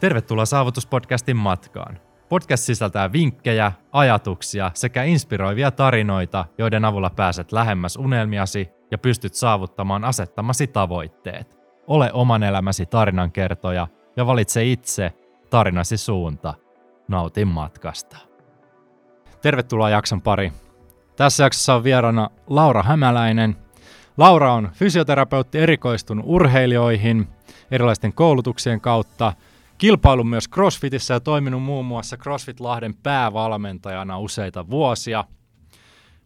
Tervetuloa Saavutuspodcastin matkaan. Podcast sisältää vinkkejä, ajatuksia sekä inspiroivia tarinoita, joiden avulla pääset lähemmäs unelmiasi ja pystyt saavuttamaan asettamasi tavoitteet. Ole oman elämäsi tarinankertoja ja valitse itse tarinasi suunta. Nautin matkasta. Tervetuloa jakson pari. Tässä jaksossa on vieraana Laura Hämäläinen. Laura on fysioterapeutti erikoistunut urheilijoihin erilaisten koulutuksien kautta – kilpailun myös CrossFitissä ja toiminut muun muassa CrossFit Lahden päävalmentajana useita vuosia.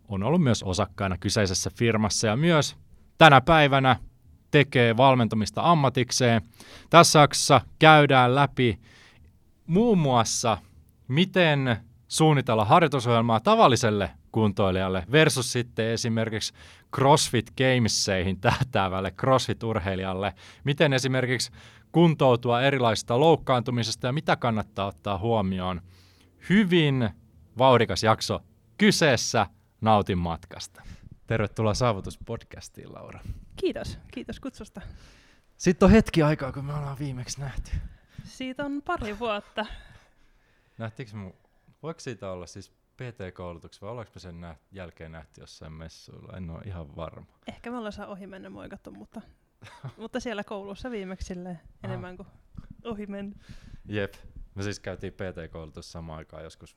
On ollut myös osakkaana kyseisessä firmassa ja myös tänä päivänä tekee valmentamista ammatikseen. Tässä jaksossa käydään läpi muun muassa, miten suunnitella harjoitusohjelmaa tavalliselle kuntoilijalle versus sitten esimerkiksi CrossFit Gameseihin tähtäävälle CrossFit-urheilijalle. Miten esimerkiksi kuntoutua erilaisista loukkaantumisesta ja mitä kannattaa ottaa huomioon. Hyvin vauhdikas jakso kyseessä. Nautin matkasta. Tervetuloa Saavutuspodcastiin, Laura. Kiitos, kiitos kutsusta. Sitten on hetki aikaa, kun me ollaan viimeksi nähty. Siitä on pari vuotta. Nähtiinkö mu, voiko siitä olla siis PT-koulutuksessa vai ollaanko sen nä- jälkeen nähty jossain messuilla? En ole ihan varma. Ehkä me ollaan saa ohi mennä moikattu, mutta mutta siellä koulussa viimeksi enemmän kuin ohi mennyt. Jep. Me siis käytiin PT-koulutus samaan aikaan joskus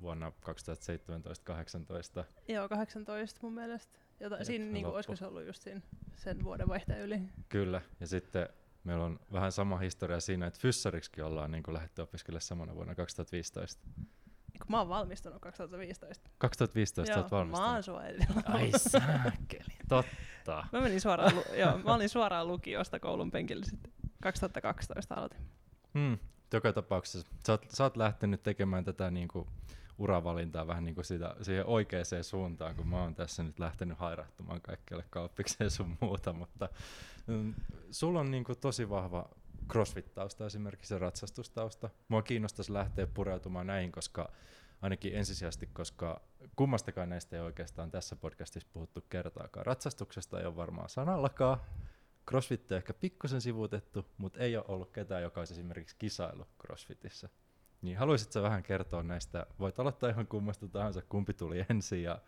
vuonna 2017-2018. Joo, 18 mun mielestä. Jota, Jep, siinä niin olisiko se ollut just siinä sen vuoden vaihteen yli. Kyllä, ja sitten meillä on vähän sama historia siinä, että fyssariksikin ollaan niin lähdetty opiskelemaan samana vuonna 2015. Kun mä oon valmistunut 2015. 2015 Joo, oot valmistunut? mä oon sua edellä. Ai totta. Mä menin suoraan, lu- joo, mä olin suoraan lukiosta koulun penkillä sitten 2012 aloitin. Hmm, joka tapauksessa. Sä oot, sä oot lähtenyt tekemään tätä niinku uravalintaa vähän niin kuin sitä, siihen oikeaan suuntaan, kun mä oon tässä nyt lähtenyt hairahtumaan kaikkialle kauppikseen sun muuta, mutta mm, sulla on niin kuin tosi vahva crossfit-tausta esimerkiksi ja ratsastustausta. Mua kiinnostaisi lähteä pureutumaan näihin, koska ainakin ensisijaisesti, koska kummastakaan näistä ei oikeastaan tässä podcastissa puhuttu kertaakaan. Ratsastuksesta ei ole varmaan sanallakaan. Crossfit on ehkä pikkusen sivuutettu, mutta ei ole ollut ketään, joka olisi esimerkiksi kisailu Crossfitissä. Niin haluaisitko vähän kertoa näistä? Voit aloittaa ihan kummasta tahansa, kumpi tuli ensin ja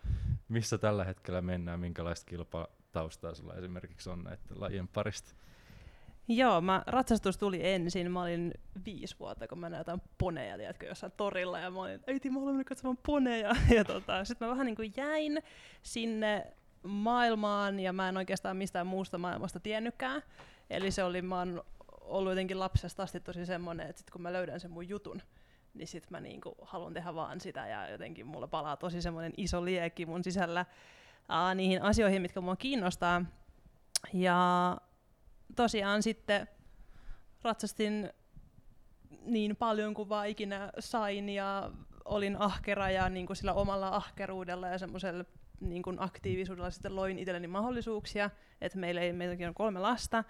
missä tällä hetkellä mennään, minkälaista kilpataustaa sulla esimerkiksi on näiden lajien parista? Joo, mä, ratsastus tuli ensin. Mä olin viisi vuotta, kun mä näytän poneja, tiedätkö, jossain torilla. Ja mä olin, äiti, mä olen katsomaan poneja. Ja tota, sitten mä vähän niin kuin jäin sinne maailmaan, ja mä en oikeastaan mistään muusta maailmasta tiennytkään. Eli se oli, mä oon ollut jotenkin lapsesta asti tosi semmoinen, että sit kun mä löydän sen mun jutun, niin sit mä niinku haluan tehdä vaan sitä, ja jotenkin mulla palaa tosi semmoinen iso liekki mun sisällä aa, niihin asioihin, mitkä mua kiinnostaa. Ja tosiaan sitten ratsastin niin paljon kuin vaan ikinä sain ja olin ahkera ja niin kuin sillä omalla ahkeruudella ja semmoisella niin kuin aktiivisuudella sitten loin itselleni mahdollisuuksia, että meillä ei, meilläkin on kolme lasta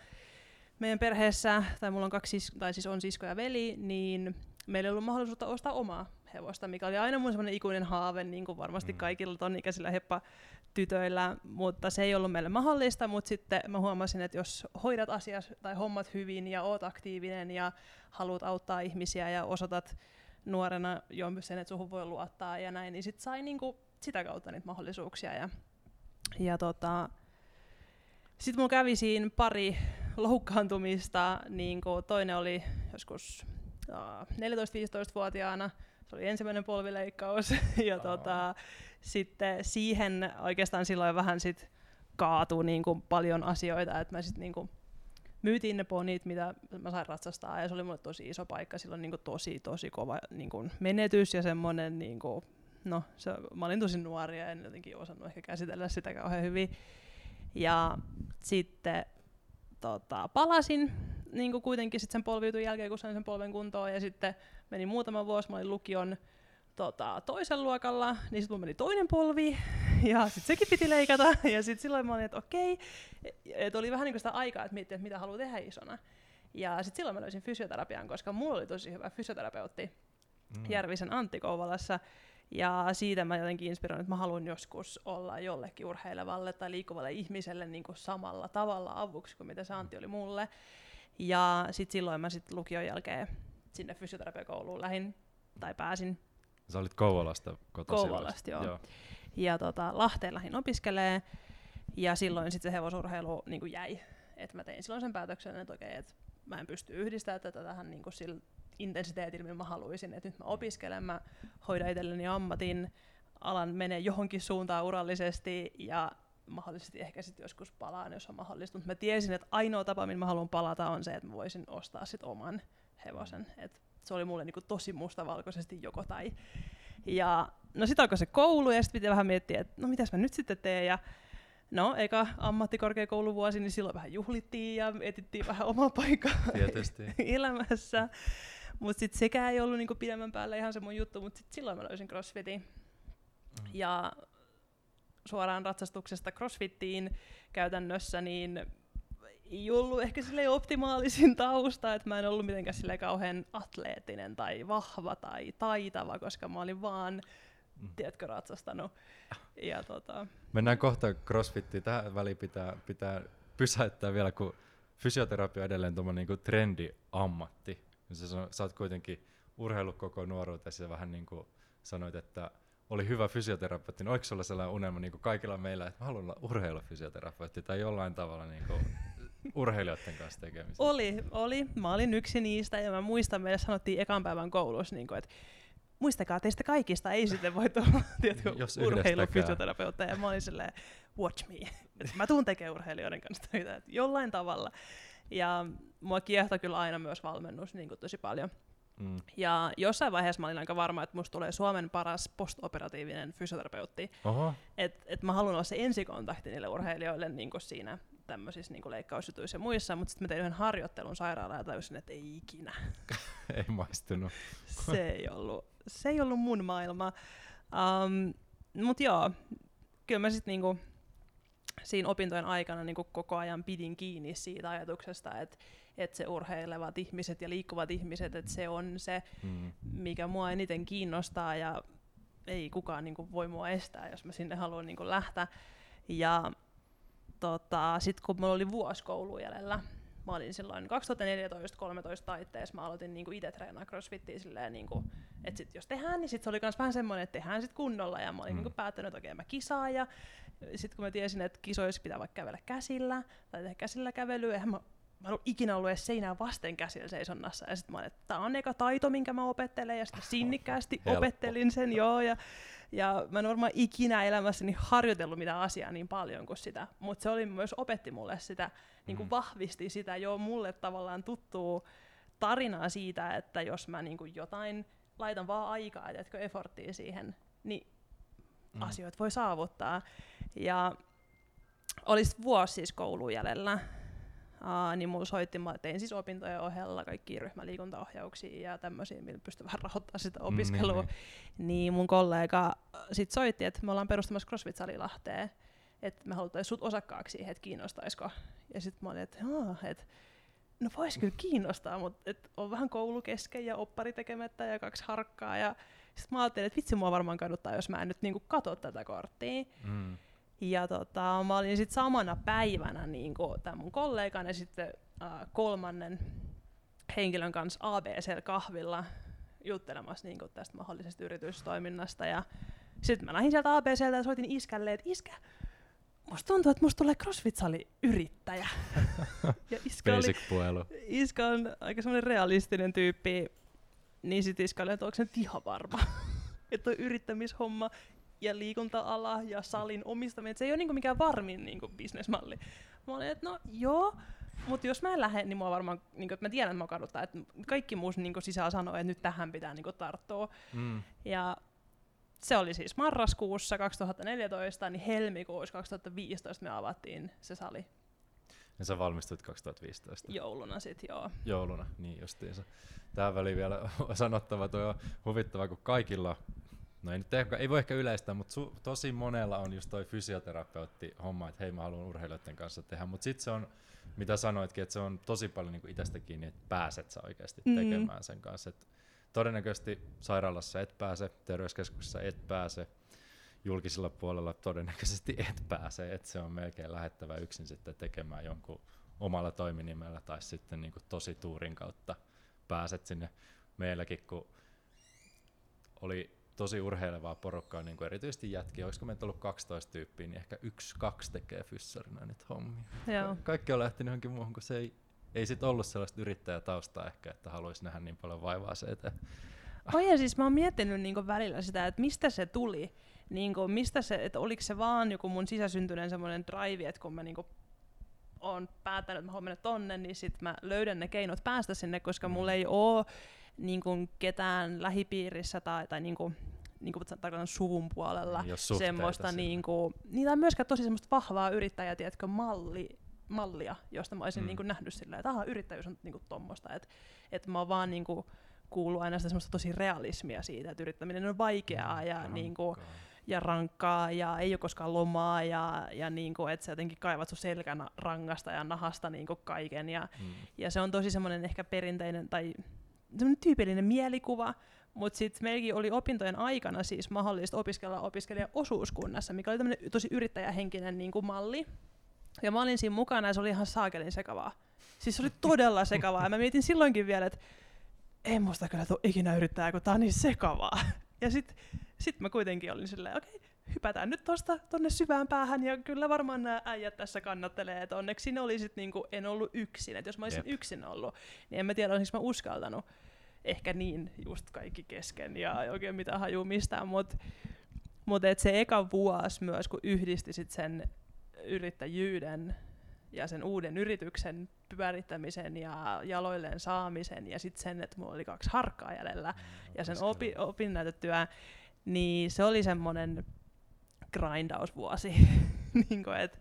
meidän perheessä, tai mulla on kaksi, tai siis on sisko ja veli, niin meillä ei ollut mahdollisuutta ostaa omaa hevosta, mikä oli aina mun semmoinen ikuinen haave, niin kuin varmasti mm. kaikilla ton ikäisillä heppa tytöillä, mutta se ei ollut meille mahdollista, mutta sitten mä huomasin, että jos hoidat asias tai hommat hyvin ja oot aktiivinen ja haluat auttaa ihmisiä ja osoitat nuorena jo sen, että suhun voi luottaa ja näin, niin sit sai niinku sitä kautta niitä mahdollisuuksia. Ja, ja tota, sitten mulla kävi siinä pari loukkaantumista, niin toinen oli joskus uh, 14-15-vuotiaana, se oli ensimmäinen polvileikkaus, ja tota, sitten siihen oikeastaan silloin vähän sit kaatui niin kuin paljon asioita, että mä sitten niin kuin myytiin ne ponit, mitä mä sain ratsastaa, ja se oli mulle tosi iso paikka, silloin niin kuin tosi, tosi kova niin kuin menetys ja semmoinen, niin kuin, no, se, mä olin tosi nuori ja en jotenkin osannut ehkä käsitellä sitä kauhean hyvin. Ja sitten tota, palasin niin kuin kuitenkin sit sen polviutun jälkeen, kun sain sen polven kuntoon, ja sitten meni muutama vuosi, mä olin lukion tota, toisen luokalla, niin sitten meni toinen polvi, ja sitten sekin piti leikata, ja sitten silloin mä olin, että okei, että oli vähän niin sitä aikaa, että miettiä, että mitä haluaa tehdä isona. Ja sitten silloin mä löysin fysioterapian, koska mulla oli tosi hyvä fysioterapeutti mm. Järvisen Antti Kouvolassa, ja siitä mä jotenkin inspiroin, että mä haluan joskus olla jollekin urheilevalle tai liikkuvalle ihmiselle niin kuin samalla tavalla avuksi kuin mitä se Antti oli mulle. Ja sitten silloin mä sitten lukion jälkeen sinne fysioterapiakouluun lähin tai pääsin Sä olit Kouvolasta kotoisin. Kouvolasta, joo. joo. Ja tota, Lahteen lähdin opiskelee, ja silloin sitten se hevosurheilu niin kuin jäi. Et mä tein silloin sen päätöksen, että okei, että mä en pysty yhdistämään tätä tähän niin kuin sillä intensiteetillä, millä mä haluaisin. Että nyt mä opiskelen, mä hoidan itselleni ammatin, alan menee johonkin suuntaan urallisesti, ja mahdollisesti ehkä sitten joskus palaan, jos on mahdollista. Mutta mä tiesin, että ainoa tapa, millä mä haluan palata, on se, että mä voisin ostaa sit oman hevosen. Et se oli mulle niinku tosi mustavalkoisesti joko tai. Ja no sitten alkoi se koulu ja sitten piti vähän miettiä, että no mitäs mä nyt sitten teen. Ja no eka ammattikorkeakouluvuosi, niin silloin vähän juhlittiin ja etittiin vähän omaa paikkaa elämässä. Mutta sitten sekään ei ollut niinku pidemmän päällä ihan se mun juttu, mutta sitten silloin mä löysin crossfitin. Mm. Ja suoraan ratsastuksesta crossfittiin käytännössä, niin ei ollut ehkä sille optimaalisin tausta, että mä en ollut mitenkään sille kauhean atleettinen tai vahva tai taitava, koska mä olin vaan, mm. tiedätkö, ratsastanut. Ja, tota... Mennään kohta crossfittiin. Tähän väliin pitää, pitää pysäyttää vielä, kun fysioterapia on edelleen tuommoinen niin trendi-ammatti. Sä, sä oot kuitenkin urheilu koko nuoruutesi ja vähän niin kuin sanoit, että oli hyvä fysioterapeutti, niin oliko sulla sellainen unelma niin kuin kaikilla meillä, että mä haluan olla urheilufysioterapeutti tai jollain tavalla niin kuin urheilijoiden kanssa tekemistä? Oli, oli. Mä olin yksi niistä ja mä muistan, meille sanottiin ekan päivän koulussa, niin kuin, että muistakaa, teistä kaikista ei sitten voi tulla urheilufysioterapeutteja. Ja mä olin silleen, watch me. Et mä tuun tekemään urheilijoiden kanssa töitä, että jollain tavalla. Ja mua kiehtoi kyllä aina myös valmennus niin kuin tosi paljon. Mm. Ja jossain vaiheessa mä olin aika varma, että musta tulee Suomen paras postoperatiivinen fysioterapeutti. Että et mä haluan olla se ensikontakti niille urheilijoille niin siinä tämmöisissä niin leikkausjutuissa ja muissa, mutta sitten mä tein yhden harjoittelun sairaalaan ja tajusin, että ei ikinä. ei maistunut. se, ei ollut, se ei ollut mun maailma. Um, mutta joo, kyllä mä sitten niinku, siinä opintojen aikana niinku koko ajan pidin kiinni siitä ajatuksesta, että että se urheilevat ihmiset ja liikkuvat ihmiset, että se on se, mm. mikä mua eniten kiinnostaa ja ei kukaan niin kuin, voi mua estää, jos mä sinne haluan niin kuin, lähteä. Ja tota, sitten kun mulla oli vuosi koulu jäljellä, mä olin silloin 2014-2013 taitteessa, mä aloitin niinku itse treenaa crossfittiä silleen, niinku, että sit jos tehdään, niin sit se oli myös vähän semmoinen, että tehdään sit kunnolla, ja mä olin mm. niinku päättänyt, että okei, mä kisaan, ja sitten kun mä tiesin, että kisoissa pitää vaikka kävellä käsillä, tai tehdä käsillä kävelyä, eihän mä mä en ollut ikinä ollut edes seinää vasten käsillä seisonnassa. Ja sitten mä olin, että tämä on eka taito, minkä mä opettelen, ja sitten sinnikkäästi opettelin sen, joo. Ja, ja mä en varmaan ikinä elämässäni harjoitellut mitään asiaa niin paljon kuin sitä, mutta se oli myös opetti mulle sitä, niin kuin mm. vahvisti sitä jo mulle tavallaan tuttuu tarinaa siitä, että jos mä niin kuin jotain laitan vaan aikaa, että efforttia siihen, niin mm. asioita voi saavuttaa. Ja olisi vuosi siis kouluun jäljellä, Uh, niin mulla soitti, mä tein siis opintojen ohella kaikki ryhmäliikuntaohjauksia ja tämmöisiä, millä pystyy vähän rahoittamaan sitä opiskelua. Mm, niin, niin mun kollega sit soitti, että me ollaan perustamassa CrossFit-sali Lahteen, että me halutaan sut osakkaaksi siihen, että kiinnostaisiko. Ja sitten mä olin, että et, no vois kyllä kiinnostaa, mutta et on vähän koulu kesken ja oppari tekemättä ja kaksi harkkaa. Ja sitten mä ajattelin, että vitsi mua varmaan kaduttaa, jos mä en nyt niinku katso tätä korttia. Mm. Ja tota, mä olin sitten samana päivänä niin tämän mun kollegan ja sitten äh, kolmannen henkilön kanssa ABC-kahvilla juttelemassa niin tästä mahdollisesta yritystoiminnasta. Ja sitten mä lähdin sieltä ABCltä ja soitin iskälle, että iskä, musta tuntuu, että musta tulee CrossFit-sali yrittäjä. ja iskä, oli, iskä on aika semmoinen realistinen tyyppi, niin sitten iskä oli, että onko se nyt ihan varma, että on yrittämishomma ja liikunta-ala ja salin omistaminen, se ei ole niinku mikään varmin niinku bisnesmalli. Mä olin, että no joo, mutta jos mä en lähde, niin mua varmaan, niinku, että mä tiedän, että mä kaduttaa, että kaikki muu niinku sisällä sanoo, että nyt tähän pitää niinku tarttua. Mm. Ja se oli siis marraskuussa 2014, niin helmikuussa 2015 me avattiin se sali. Ja sä valmistuit 2015? Jouluna sitten, joo. Jouluna, niin justiinsa. Tähän väliin vielä sanottava, tuo on huvittava, kun kaikilla no ei, nyt ehkä, ei voi ehkä yleistää, mutta su, tosi monella on just toi fysioterapeutti homma, että hei mä haluan urheilijoiden kanssa tehdä, mutta sitten se on, mitä sanoitkin, että se on tosi paljon niinku itsestä kiinni, että pääset sä oikeasti mm. tekemään sen kanssa. Et todennäköisesti sairaalassa et pääse, terveyskeskuksessa et pääse, julkisella puolella todennäköisesti et pääse, että se on melkein lähettävä yksin sitten tekemään jonkun omalla toiminimellä tai sitten niin tosi tuurin kautta pääset sinne meilläkin, kun oli tosi urheilevaa porukkaa, niin kuin erityisesti jätkiä, olisiko meitä ollut 12 tyyppiä, niin ehkä yksi, kaksi tekee fyssarina nyt hommia. Joo. Kaikki on lähtenyt johonkin muuhun, kun se ei, ei sit ollut sellaista yrittäjätaustaa ehkä, että haluaisi nähdä niin paljon vaivaa se eteen. Oi ja siis mä oon miettinyt niinku välillä sitä, että mistä se tuli. Niinku, mistä se, että oliko se vaan joku mun sisäsyntyneen semmoinen drive, että kun mä niinku oon päättänyt, että mä haluan mennä tonne, niin sit mä löydän ne keinot päästä sinne, koska Mm. mulla ei oo niinku ketään lähipiirissä tai, tai niinku, niinku tarkoitan suvun puolella suhteita semmoista sinne. niinku, niin tai myöskään tosi semmoista vahvaa yrittäjää, tiedätkö, malli, mallia, josta mä olisin Mm. mm. niinku nähnyt silleen, että aha, yrittäjyys on niinku tommosta, että et mä oon vaan niinku kuullut aina sitä semmoista tosi realismia siitä, että yrittäminen on vaikeaa ja, Rankkaa. niinku, ja rankkaa ja ei ole koskaan lomaa ja, ja niinku, että sä jotenkin kaivat sun selkän rangasta ja nahasta niinku kaiken ja, Mm. ja se on tosi semmoinen ehkä perinteinen tai tyypillinen mielikuva, mutta sitten meilläkin oli opintojen aikana siis mahdollista opiskella opiskelijaosuuskunnassa, mikä oli tämmöinen tosi yrittäjähenkinen niin kuin malli. Ja mä olin siinä mukana ja se oli ihan saakelin sekavaa. Siis se oli todella sekavaa. Ja mä mietin silloinkin vielä, että ei musta kyllä tule ikinä yrittää, kun tää on niin sekavaa. Ja sit, sit mä kuitenkin olin silleen, okei, okay, hypätään nyt tosta tonne syvään päähän ja kyllä varmaan nämä äijät tässä kannattelee, että onneksi ne oli sit niinku, en ollut yksin, että jos mä olisin Jep. yksin ollut, niin en mä tiedä, olisinko mä uskaltanut ehkä niin just kaikki kesken ja ei oikein mitään hajuu mistään, mutta mut et se eka vuosi myös, kun yhdisti sit sen yrittäjyyden ja sen uuden yrityksen pyörittämisen ja jaloilleen saamisen ja sitten sen, että mulla oli kaksi harkkaa jäljellä ja sen opi, opinnäytetyö, niin se oli semmoinen grindausvuosi. niin kuin, et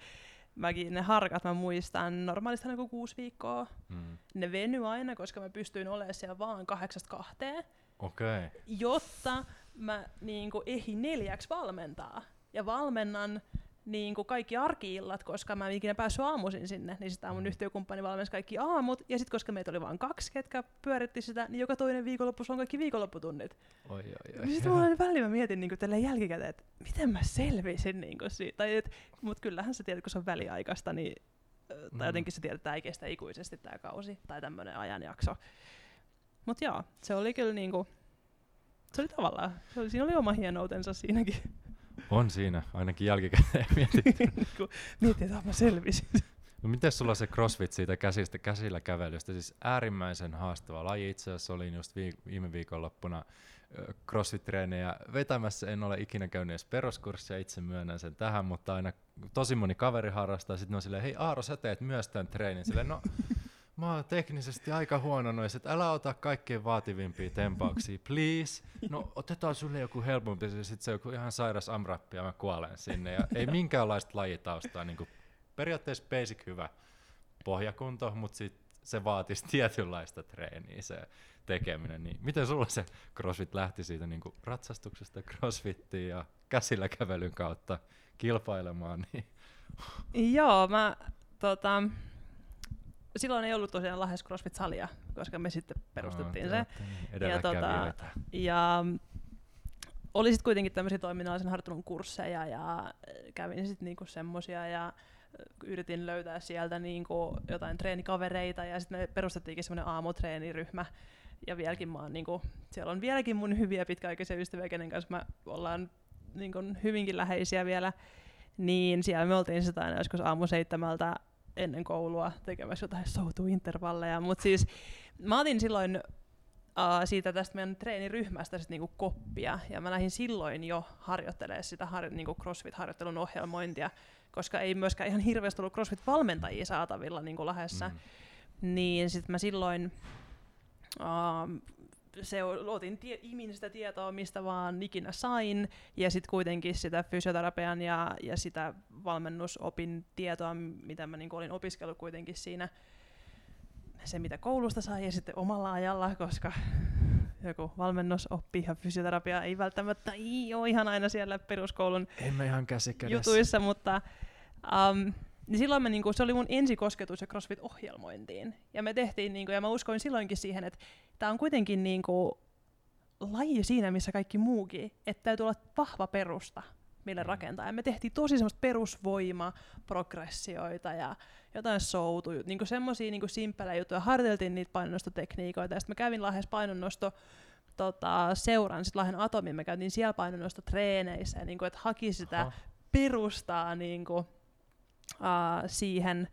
mäkin ne harkat mä muistan normaalisti aina kuin kuusi viikkoa. Mm. Ne veny aina, koska mä pystyin olemaan siellä vaan kahdeksasta kahteen. Okay. jotta mä niin kuin, ehin neljäksi valmentaa. Ja valmennan niin kuin kaikki arkiillat, koska mä en ikinä päässyt aamuisin sinne, niin sitä mun Mm. yhtiökumppani valmensi kaikki aamut, ja sitten koska meitä oli vain kaksi, ketkä pyöritti sitä, niin joka toinen viikonloppu on kaikki viikonlopputunnit. Oi, oi, oi. Niin sitten mulla välillä mä mietin niin tällä jälkikäteen, että miten mä selvisin niin siitä. Tai et, mut kyllähän sä tiedät, kun se on väliaikaista, niin, tai Mm. jotenkin sä tiedät, että tämä ei kestä ikuisesti tämä kausi tai tämmöinen ajanjakso. Mutta joo, se oli kyllä niinku, se oli tavallaan, se oli, siinä oli oma hienoutensa siinäkin. On siinä, ainakin jälkikäteen mietitty. Mietin, että mä selvisin. No miten sulla se crossfit siitä käsistä, käsillä kävelystä? Siis äärimmäisen haastava laji. Itse asiassa olin just vi- viime viikonloppuna crossfit-treenejä vetämässä. En ole ikinä käynyt edes peruskurssia, itse myönnän sen tähän, mutta aina tosi moni kaveri harrastaa. Sitten ne on silleen, hei Aaro, sä teet myös tämän treenin. Silleen, no mä oon teknisesti aika huono noissa, että älä ota kaikkein vaativimpia tempauksia, please. No otetaan sulle joku helpompi, sitten se on joku ihan sairas amrappi ja mä kuolen sinne. Ja ei minkäänlaista lajitaustaa, niin kuin periaatteessa basic hyvä pohjakunto, mutta sit se vaatisi tietynlaista treeniä se tekeminen. Niin miten sulla se crossfit lähti siitä niin kuin ratsastuksesta crossfittiin ja käsillä kävelyn kautta kilpailemaan? Niin Joo, mä tota, silloin ei ollut tosiaan Lahes CrossFit-salia, koska me sitten perustettiin Aa, se. niin Edelläkävijöitä. Ja oli sitten kuitenkin tämmöisiä toiminnallisen harjoittelun kursseja ja äh, kävin sitten niinku semmosia ja äh, yritin löytää sieltä niinku jotain treenikavereita ja sitten me perustettiinkin semmoinen aamutreeniryhmä. Ja vieläkin mä oon niinku, siellä on vieläkin mun hyviä pitkäaikaisia ystäviä, kenen kanssa mä ollaan niinku hyvinkin läheisiä vielä. Niin siellä me oltiin sitä aina joskus aamu seitsemältä ennen koulua tekemässä jotain soutuintervalleja. Mutta siis mä otin silloin uh, siitä tästä meidän treeniryhmästä sit niinku koppia, ja mä lähdin silloin jo harjoittelemaan sitä har- niinku CrossFit-harjoittelun ohjelmointia, koska ei myöskään ihan hirveästi ollut CrossFit-valmentajia saatavilla niinku Lahdessa, Mm. niin sitten mä silloin uh, se otin tie- imin sitä tietoa, mistä vaan ikinä sain, ja sitten kuitenkin sitä fysioterapian ja, ja sitä valmennusopin tietoa, mitä mä niinku olin opiskellut kuitenkin siinä, se mitä koulusta sai, ja sitten omalla ajalla, koska joku valmennusoppi ja fysioterapia ei välttämättä ei ole ihan aina siellä peruskoulun Emme ihan käsi kädessä. jutuissa, mutta um, niin silloin mä, niinku, se oli mun ensikosketus ja CrossFit-ohjelmointiin. Ja me tehtiin, niinku, ja mä uskoin silloinkin siihen, että tämä on kuitenkin niinku, laji siinä, missä kaikki muukin, että täytyy olla vahva perusta, mille Mm. rakentaa. Ja me tehtiin tosi semmoista perusvoima, progressioita ja jotain soutu, niinku semmoisia niinku simppelejä juttuja. Harjoiteltiin niitä painonnostotekniikoita ja sitten mä kävin Lahdessa painonnosto tota, seuran, sitten Lahden Atomin, me käytiin siellä painonnostotreeneissä, ja niinku, että haki sitä Aha. perustaa niinku, uh, siihen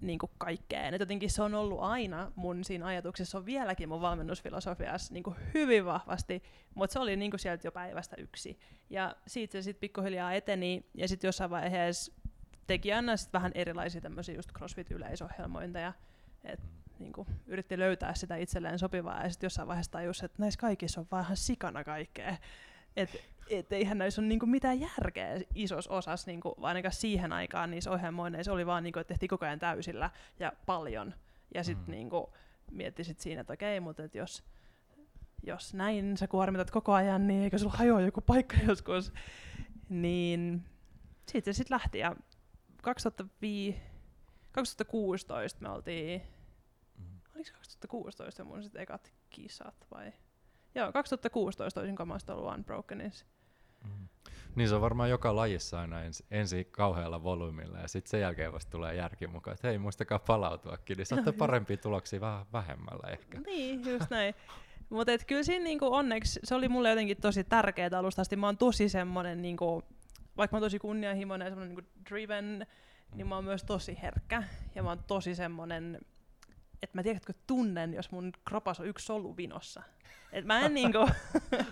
niinku kaikkeen. Et jotenkin se on ollut aina mun siinä ajatuksessa, on vieläkin mun valmennusfilosofiassa niinku hyvin vahvasti, mutta se oli niinku sieltä jo päivästä yksi. Ja siitä se sitten pikkuhiljaa eteni, ja sitten jossain vaiheessa teki aina sit vähän erilaisia tämmöisiä just CrossFit-yleisohjelmointeja, että niinku, yritti löytää sitä itselleen sopivaa, ja sitten jossain vaiheessa tajusi, että näissä kaikissa on vähän sikana kaikkea. Että et eihän näissä ole niinku mitään järkeä isossa osassa, niinku, ainakaan siihen aikaan niissä ohjelmoinneissa oli vaan, niinku, että tehtiin koko ajan täysillä ja paljon. Ja sitten Mm. niinku, mietti sit siinä, että okei, mutta et jos, jos näin sä kuormitat koko ajan, niin eikö sulla hajoa joku paikka joskus? Niin siitä se sitten lähti. Ja 2005, 2016 me oltiin, Mm. oliko se 2016 mun sit ekat kisat vai? Joo, 2016 olisin kamasta ollut Unbrokenissa. Mm. Niin se on varmaan joka lajissa aina ensi, ensin kauhealla volyymilla ja sitten sen jälkeen vasta tulee järki mukaan, että hei muistakaa palautuakin, niin saatte parempia tuloksia vähän vähemmällä ehkä. Niin, just näin. Mutta kyllä siinä niinku onneksi se oli mulle jotenkin tosi tärkeää alusta asti. Mä oon tosi semmonen, niinku, vaikka mä oon tosi kunnianhimoinen ja semmonen niinku driven, niin mä oon myös tosi herkkä. Ja mä oon tosi semmonen, että mä tiedätkö, tunnen, jos mun kropas on yksi solu vinossa. Et mä en niinku,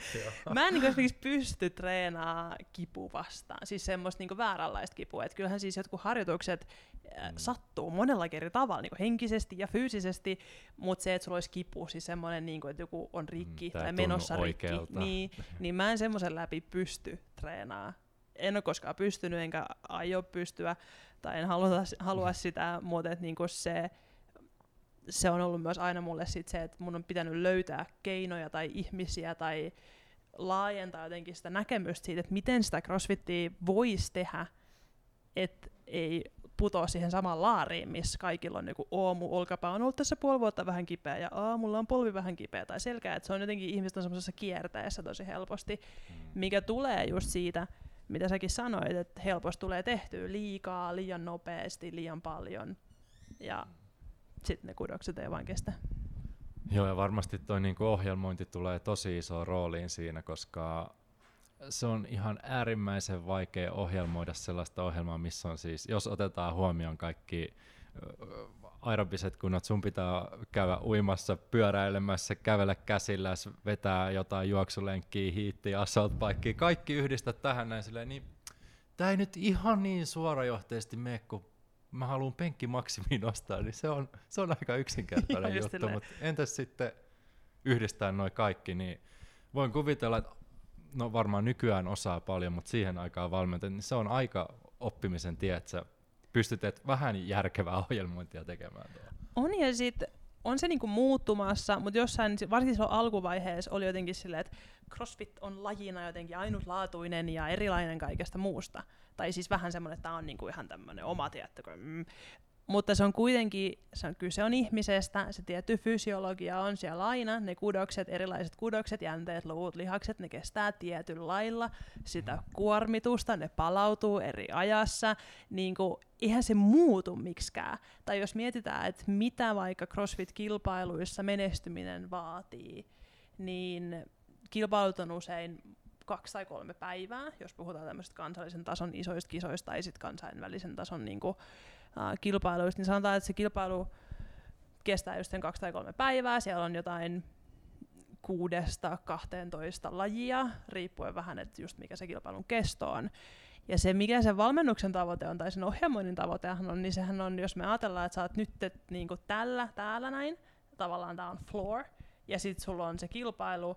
mä en niinku esimerkiksi pysty treenaamaan kipu vastaan. Siis semmoista niinku vääränlaista kipua. Et kyllähän siis jotkut harjoitukset Mm. sattuu monella eri tavalla, niinku henkisesti ja fyysisesti, mutta se, että sulla olisi kipu, siis semmoinen, niinku, että joku on rikki Mm, tää ei tai menossa rikki, oikealta. niin, niin mä en semmoisen läpi pysty treenaamaan. En ole koskaan pystynyt, enkä aio pystyä, tai en halua, halua sitä, mutta et niinku se, se on ollut myös aina mulle sit se, että mun on pitänyt löytää keinoja tai ihmisiä tai laajentaa jotenkin sitä näkemystä siitä, että miten sitä crossfittiä voisi tehdä, että ei putoa siihen samaan laariin, missä kaikilla on joku aamu, olkapää on ollut tässä puoli vuotta vähän kipeä ja aamulla on polvi vähän kipeä tai selkä, että se on jotenkin ihmiset on semmoisessa kierteessä tosi helposti, mikä tulee just siitä, mitä säkin sanoit, että helposti tulee tehtyä liikaa, liian nopeasti, liian paljon. Ja sitten ne kudokset ei vaan kestä. Joo, ja varmasti toi niinku ohjelmointi tulee tosi iso rooliin siinä, koska se on ihan äärimmäisen vaikea ohjelmoida sellaista ohjelmaa, missä on siis, jos otetaan huomioon kaikki aerobiset kunnat, sun pitää käydä uimassa, pyöräilemässä, kävellä käsillä, vetää jotain juoksulenkkiä, hiittiä, assault kaikki yhdistä tähän näin silleen, niin tämä ei nyt ihan niin suorajohteisesti mene, kun mä haluan penkkimaksimiin nostaa, niin se on, se on aika yksinkertainen juttu, silleen. mutta entäs sitten yhdistää noin kaikki, niin voin kuvitella, että no varmaan nykyään osaa paljon, mutta siihen aikaan valmentaa, niin se on aika oppimisen tie, että sä pystyt et vähän järkevää ohjelmointia tekemään tuolla. On ja sit on se niinku muuttumassa, mutta jossain, varsinkin silloin alkuvaiheessa oli jotenkin silleen, että CrossFit on lajina jotenkin ainutlaatuinen ja erilainen kaikesta muusta. Tai siis vähän semmoinen, että tämä on niinku ihan tämmöinen oma, tiettäkö. Mm. Mutta se on kuitenkin, se on, kyse on ihmisestä, se tietty fysiologia on siellä aina, ne kudokset, erilaiset kudokset, jänteet, luvut, lihakset, ne kestää tietyllä lailla sitä kuormitusta, ne palautuu eri ajassa, niin kuin, eihän se muutu miksikään. Tai jos mietitään, että mitä vaikka CrossFit-kilpailuissa menestyminen vaatii, niin kilpailut on usein kaksi tai kolme päivää, jos puhutaan tämmöisistä kansallisen tason isoista kisoista tai sitten kansainvälisen tason niin kuin, uh, kilpailuista, niin sanotaan, että se kilpailu kestää just sen kaksi tai kolme päivää, siellä on jotain kuudesta 12 lajia, riippuen vähän, että just mikä se kilpailun kesto on. Ja se, mikä sen valmennuksen tavoite on, tai sen ohjelmoinnin tavoitehan on, niin sehän on, jos me ajatellaan, että sä oot nyt niin kuin tällä, täällä näin, tavallaan tämä on floor, ja sitten sulla on se kilpailu,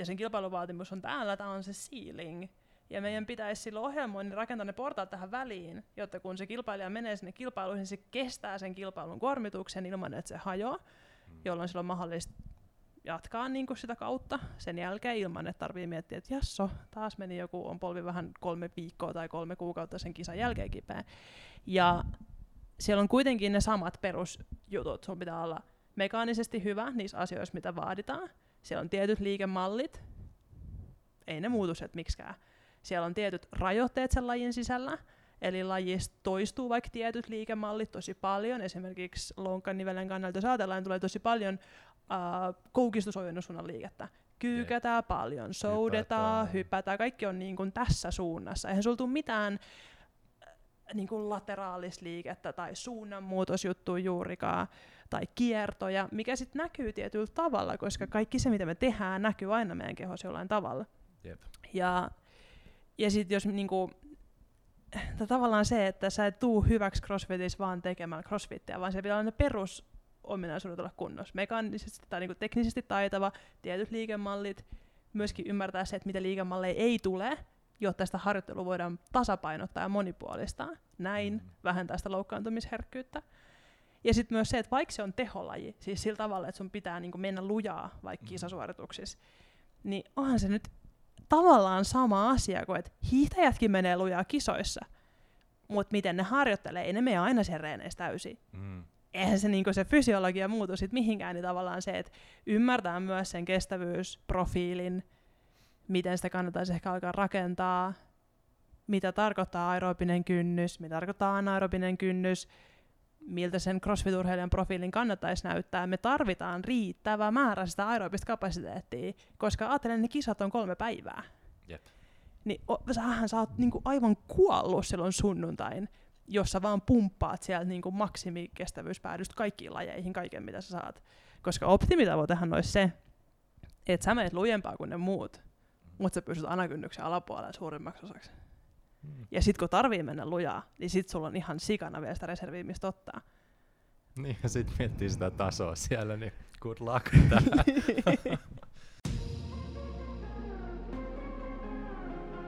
ja sen kilpailuvaatimus on täällä, tämä on se ceiling. Ja meidän pitäisi silloin ohjelmoinnin rakentaa ne portaat tähän väliin, jotta kun se kilpailija menee sinne kilpailuihin, niin se kestää sen kilpailun kuormituksen ilman, että se hajoaa, jolloin sillä on mahdollista jatkaa niin kuin sitä kautta sen jälkeen ilman, että tarvii miettiä, että jasso, taas meni joku, on polvi vähän kolme viikkoa tai kolme kuukautta sen kisan jälkeen kipeä. Ja siellä on kuitenkin ne samat perusjutut. Sun pitää olla mekaanisesti hyvä niissä asioissa, mitä vaaditaan. Siellä on tietyt liikemallit. Ei ne muutu sieltä miksikään. Siellä on tietyt rajoitteet sen lajin sisällä, eli lajissa toistuu vaikka tietyt liikemallit tosi paljon. Esimerkiksi lonkanivelen kannalta, jos ajatellaan, niin tulee tosi paljon uh, koukistusojennussuunnan liikettä. Kyykätään paljon, soudetaan, hypätään. hypätään, kaikki on niin kuin tässä suunnassa. Eihän sulla tule mitään niin kuin lateraalisliikettä tai suunnanmuutosjuttu juurikaan tai kiertoja, mikä sitten näkyy tietyllä tavalla, koska kaikki se, mitä me tehdään, näkyy aina meidän kehossa jollain tavalla. Jep. Ja, ja sitten jos niinku, tavallaan se, että sä et tuu hyväksi crossfitissa vaan tekemään crossfittiä, vaan se pitää olla ne perus ominaisuudet olla kunnossa. Mekaanisesti tai niinku teknisesti taitava, tietyt liikemallit, myöskin ymmärtää se, että mitä liikemalleja ei tule, jotta sitä harjoittelua voidaan tasapainottaa ja monipuolistaa. Näin mm. vähentää sitä loukkaantumisherkkyyttä. Ja sitten myös se, että vaikka se on teholaji, siis sillä tavalla, että sun pitää niinku mennä lujaa vaikka mm. kisasuorituksissa, niin onhan se nyt tavallaan sama asia kuin, että hiihtäjätkin menee lujaa kisoissa, mutta miten ne harjoittelee, ei ne mene aina sen reeneissä täysin. Mm. Eihän se, niinku se fysiologia muutu sit mihinkään, niin tavallaan se, että ymmärtää myös sen kestävyysprofiilin, miten sitä kannattaisi ehkä alkaa rakentaa, mitä tarkoittaa aerobinen kynnys, mitä tarkoittaa anaerobinen kynnys, miltä sen crossfit-urheilijan profiilin kannattaisi näyttää. Me tarvitaan riittävä määrä sitä aerobista kapasiteettia, koska ajattelen, ne kisat on kolme päivää. Jep. Niin o, sähän sä oot niinku aivan kuollut silloin sunnuntain, jossa vaan pumppaat sieltä niinku maksimikestävyyspäädystä kaikkiin lajeihin, kaiken mitä sä saat. Koska optimitavoitehan olisi se, että sä menet lujempaa kuin ne muut, mutta sä pystyt anakynnyksen alapuolella suurimmaksi osaksi. Mm. Ja sit kun tarvii mennä lujaa, niin sit sulla on ihan sikana vielä sitä reserviä, mistä ottaa. Niin, ja sit miettii sitä tasoa siellä, niin good luck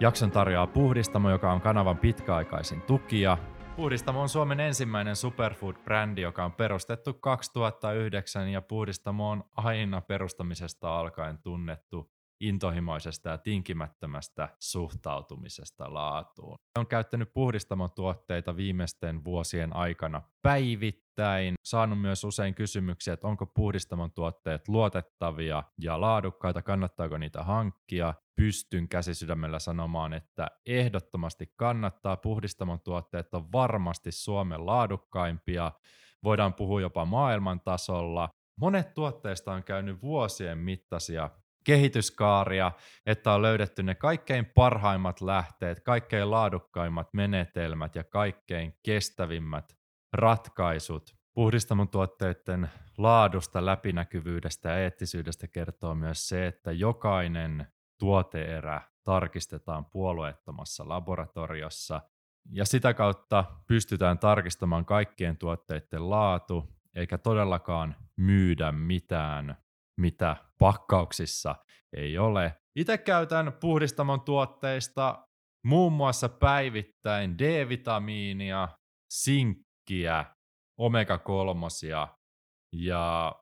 Jakson tarjoaa Puhdistamo, joka on kanavan pitkäaikaisin tukija. Puhdistamo on Suomen ensimmäinen superfood-brändi, joka on perustettu 2009 ja Puhdistamo on aina perustamisesta alkaen tunnettu intohimoisesta ja tinkimättömästä suhtautumisesta laatuun. On käyttänyt puhdistamotuotteita viimeisten vuosien aikana päivittäin. Saanut myös usein kysymyksiä, että onko puhdistamon tuotteet luotettavia ja laadukkaita, kannattaako niitä hankkia. Pystyn käsisydämellä sanomaan, että ehdottomasti kannattaa. Puhdistamon tuotteet on varmasti Suomen laadukkaimpia. Voidaan puhua jopa maailman tasolla. Monet tuotteista on käynyt vuosien mittaisia kehityskaaria, että on löydetty ne kaikkein parhaimmat lähteet, kaikkein laadukkaimmat menetelmät ja kaikkein kestävimmät ratkaisut. Puhdistamon tuotteiden laadusta, läpinäkyvyydestä ja eettisyydestä kertoo myös se, että jokainen tuoteerä tarkistetaan puolueettomassa laboratoriossa ja sitä kautta pystytään tarkistamaan kaikkien tuotteiden laatu, eikä todellakaan myydä mitään mitä pakkauksissa ei ole. Itse käytän puhdistamon tuotteista muun muassa päivittäin D-vitamiinia, sinkkiä, omega-3 ja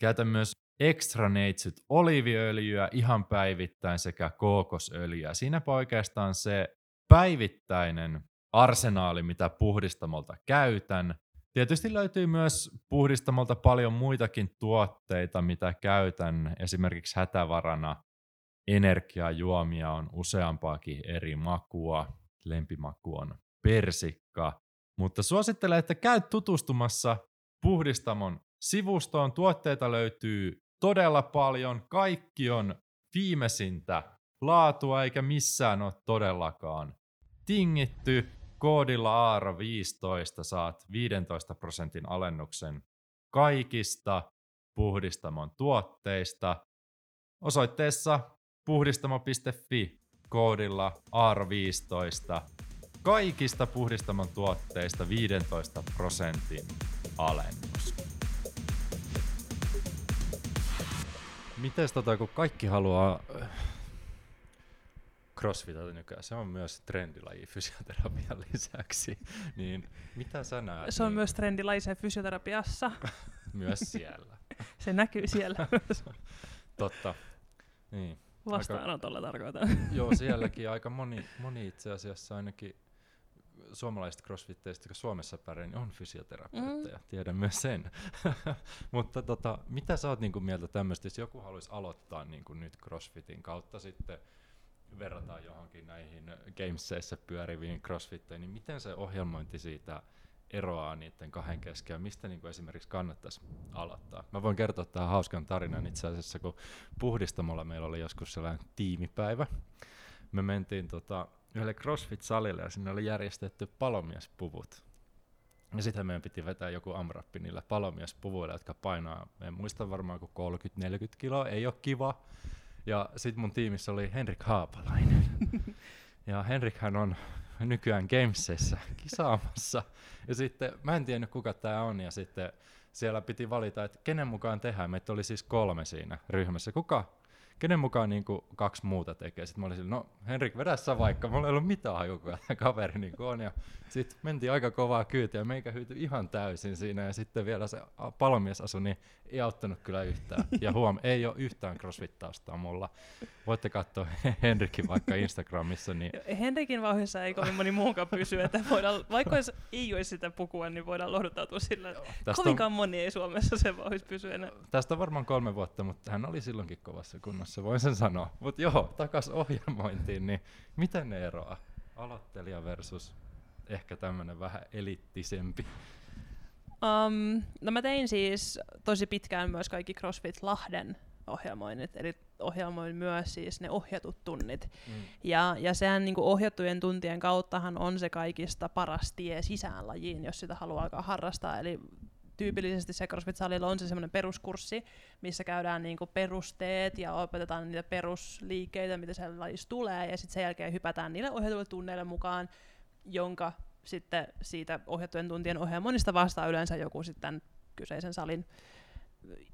käytän myös extra neitsyt oliviöljyä ihan päivittäin sekä kookosöljyä. Siinä oikeastaan se päivittäinen arsenaali, mitä puhdistamolta käytän. Tietysti löytyy myös puhdistamolta paljon muitakin tuotteita, mitä käytän. Esimerkiksi hätävarana energiajuomia on useampaakin eri makua. Lempimaku on persikka. Mutta suosittelen, että käy tutustumassa puhdistamon sivustoon. Tuotteita löytyy todella paljon. Kaikki on viimeisintä laatua eikä missään ole todellakaan tingitty. Koodilla Aaro 15 saat 15 prosentin alennuksen kaikista puhdistamon tuotteista osoitteessa puhdistamo.fi koodilla AR15 kaikista puhdistamon tuotteista 15 prosentin alennus. Mites tota, kun kaikki haluaa crossfitata nykyään. Se on myös trendilaji fysioterapian lisäksi. niin mitä sä näet? Se on niin... myös trendilaji se fysioterapiassa. myös siellä. se näkyy siellä Totta. Niin. Vastaanotolla tarkoitan. Joo, sielläkin aika moni, moni itse asiassa ainakin suomalaiset crossfitteistä, jotka Suomessa pärjää, niin on fysioterapeutteja, mm. tiedän myös sen. Mutta tota, mitä sä oot niinku mieltä tämmöistä, jos joku haluaisi aloittaa niinku nyt crossfitin kautta sitten verrataan johonkin näihin gameseissä pyöriviin crossfitteihin, niin miten se ohjelmointi siitä eroaa niiden kahden kesken mistä niin kuin esimerkiksi kannattaisi aloittaa. Mä voin kertoa tähän hauskan tarinan itse asiassa, kun puhdistamolla meillä oli joskus sellainen tiimipäivä. Me mentiin tota, yhdelle CrossFit-salille ja sinne oli järjestetty palomiespuvut. Ja sitten meidän piti vetää joku amrappi niillä palomiespuvuilla, jotka painaa, en muista varmaan kuin 30-40 kiloa, ei ole kiva. Ja sitten mun tiimissä oli Henrik Haapalainen. ja Henrikhän on nykyään Gamesissa kisaamassa. Ja sitten mä en tiennyt kuka tämä on ja sitten siellä piti valita, että kenen mukaan tehdään. Meitä oli siis kolme siinä ryhmässä. Kuka kenen mukaan niin kuin kaksi muuta tekee. Sitten mä olin sille, no Henrik, vedä sä vaikka, mulla ei ollut mitään hajua, tämä kaveri niin on. Ja sitten mentiin aika kovaa kyytiä, meikä hyytyi ihan täysin siinä. Ja sitten vielä se palomiesasu, niin ei auttanut kyllä yhtään. Ja huom, ei ole yhtään crossfit-taustaa mulla. Voitte katsoa Henrikin vaikka Instagramissa. Niin... Henrikin vauhdissa ei kovin moni muukaan pysy, että voidaan, vaikka olisi, ei olisi sitä pukua, niin voidaan lohduttautua sillä, että kovinkaan on, moni ei Suomessa se vauhdissa pysy enää. Tästä on varmaan kolme vuotta, mutta hän oli silloinkin kovassa kunnossa, voin sen sanoa. Mutta joo, takas ohjelmointiin, niin miten ne eroaa? Aloittelija versus ehkä tämmöinen vähän elittisempi. Um, no mä tein siis tosi pitkään myös kaikki CrossFit Lahden ohjelmoinnit, eli ohjelmoin myös siis ne ohjatut tunnit. Mm. Ja, ja sehän niin ohjattujen tuntien kauttahan on se kaikista paras tie sisään lajiin, jos sitä haluaa alkaa harrastaa. Eli tyypillisesti se CrossFit-salilla on se semmoinen peruskurssi, missä käydään niinku perusteet ja opetetaan niitä perusliikkeitä, mitä siellä lajissa tulee, ja sitten sen jälkeen hypätään niille ohjatuille tunneille mukaan, jonka sitten siitä ohjattujen tuntien ohjelmoinnista vastaa yleensä joku sitten kyseisen salin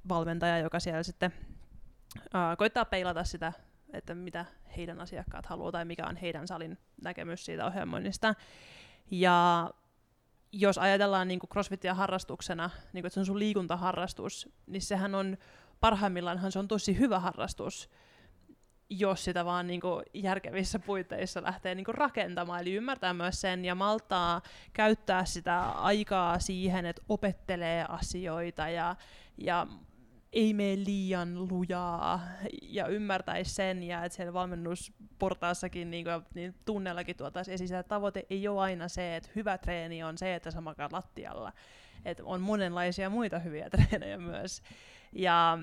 valmentaja, joka siellä sitten ää, koittaa peilata sitä, että mitä heidän asiakkaat haluaa tai mikä on heidän salin näkemys siitä ohjelmoinnista. Ja jos ajatellaan niin crossfitia harrastuksena, niin kuin, että se on sun liikuntaharrastus, niin sehän on parhaimmillaanhan se on tosi hyvä harrastus, jos sitä vaan niin kuin järkevissä puitteissa lähtee niin kuin rakentamaan. Eli ymmärtää myös sen ja maltaa käyttää sitä aikaa siihen, että opettelee asioita ja, ja ei mene liian lujaa ja ymmärtäisi sen ja että siellä valmennusportaassakin niin kuin, niin tunnellakin tuotaisiin esiin, että tavoite ei ole aina se, että hyvä treeni on se, että sä makaat lattialla. Että on monenlaisia muita hyviä treenejä myös. Ja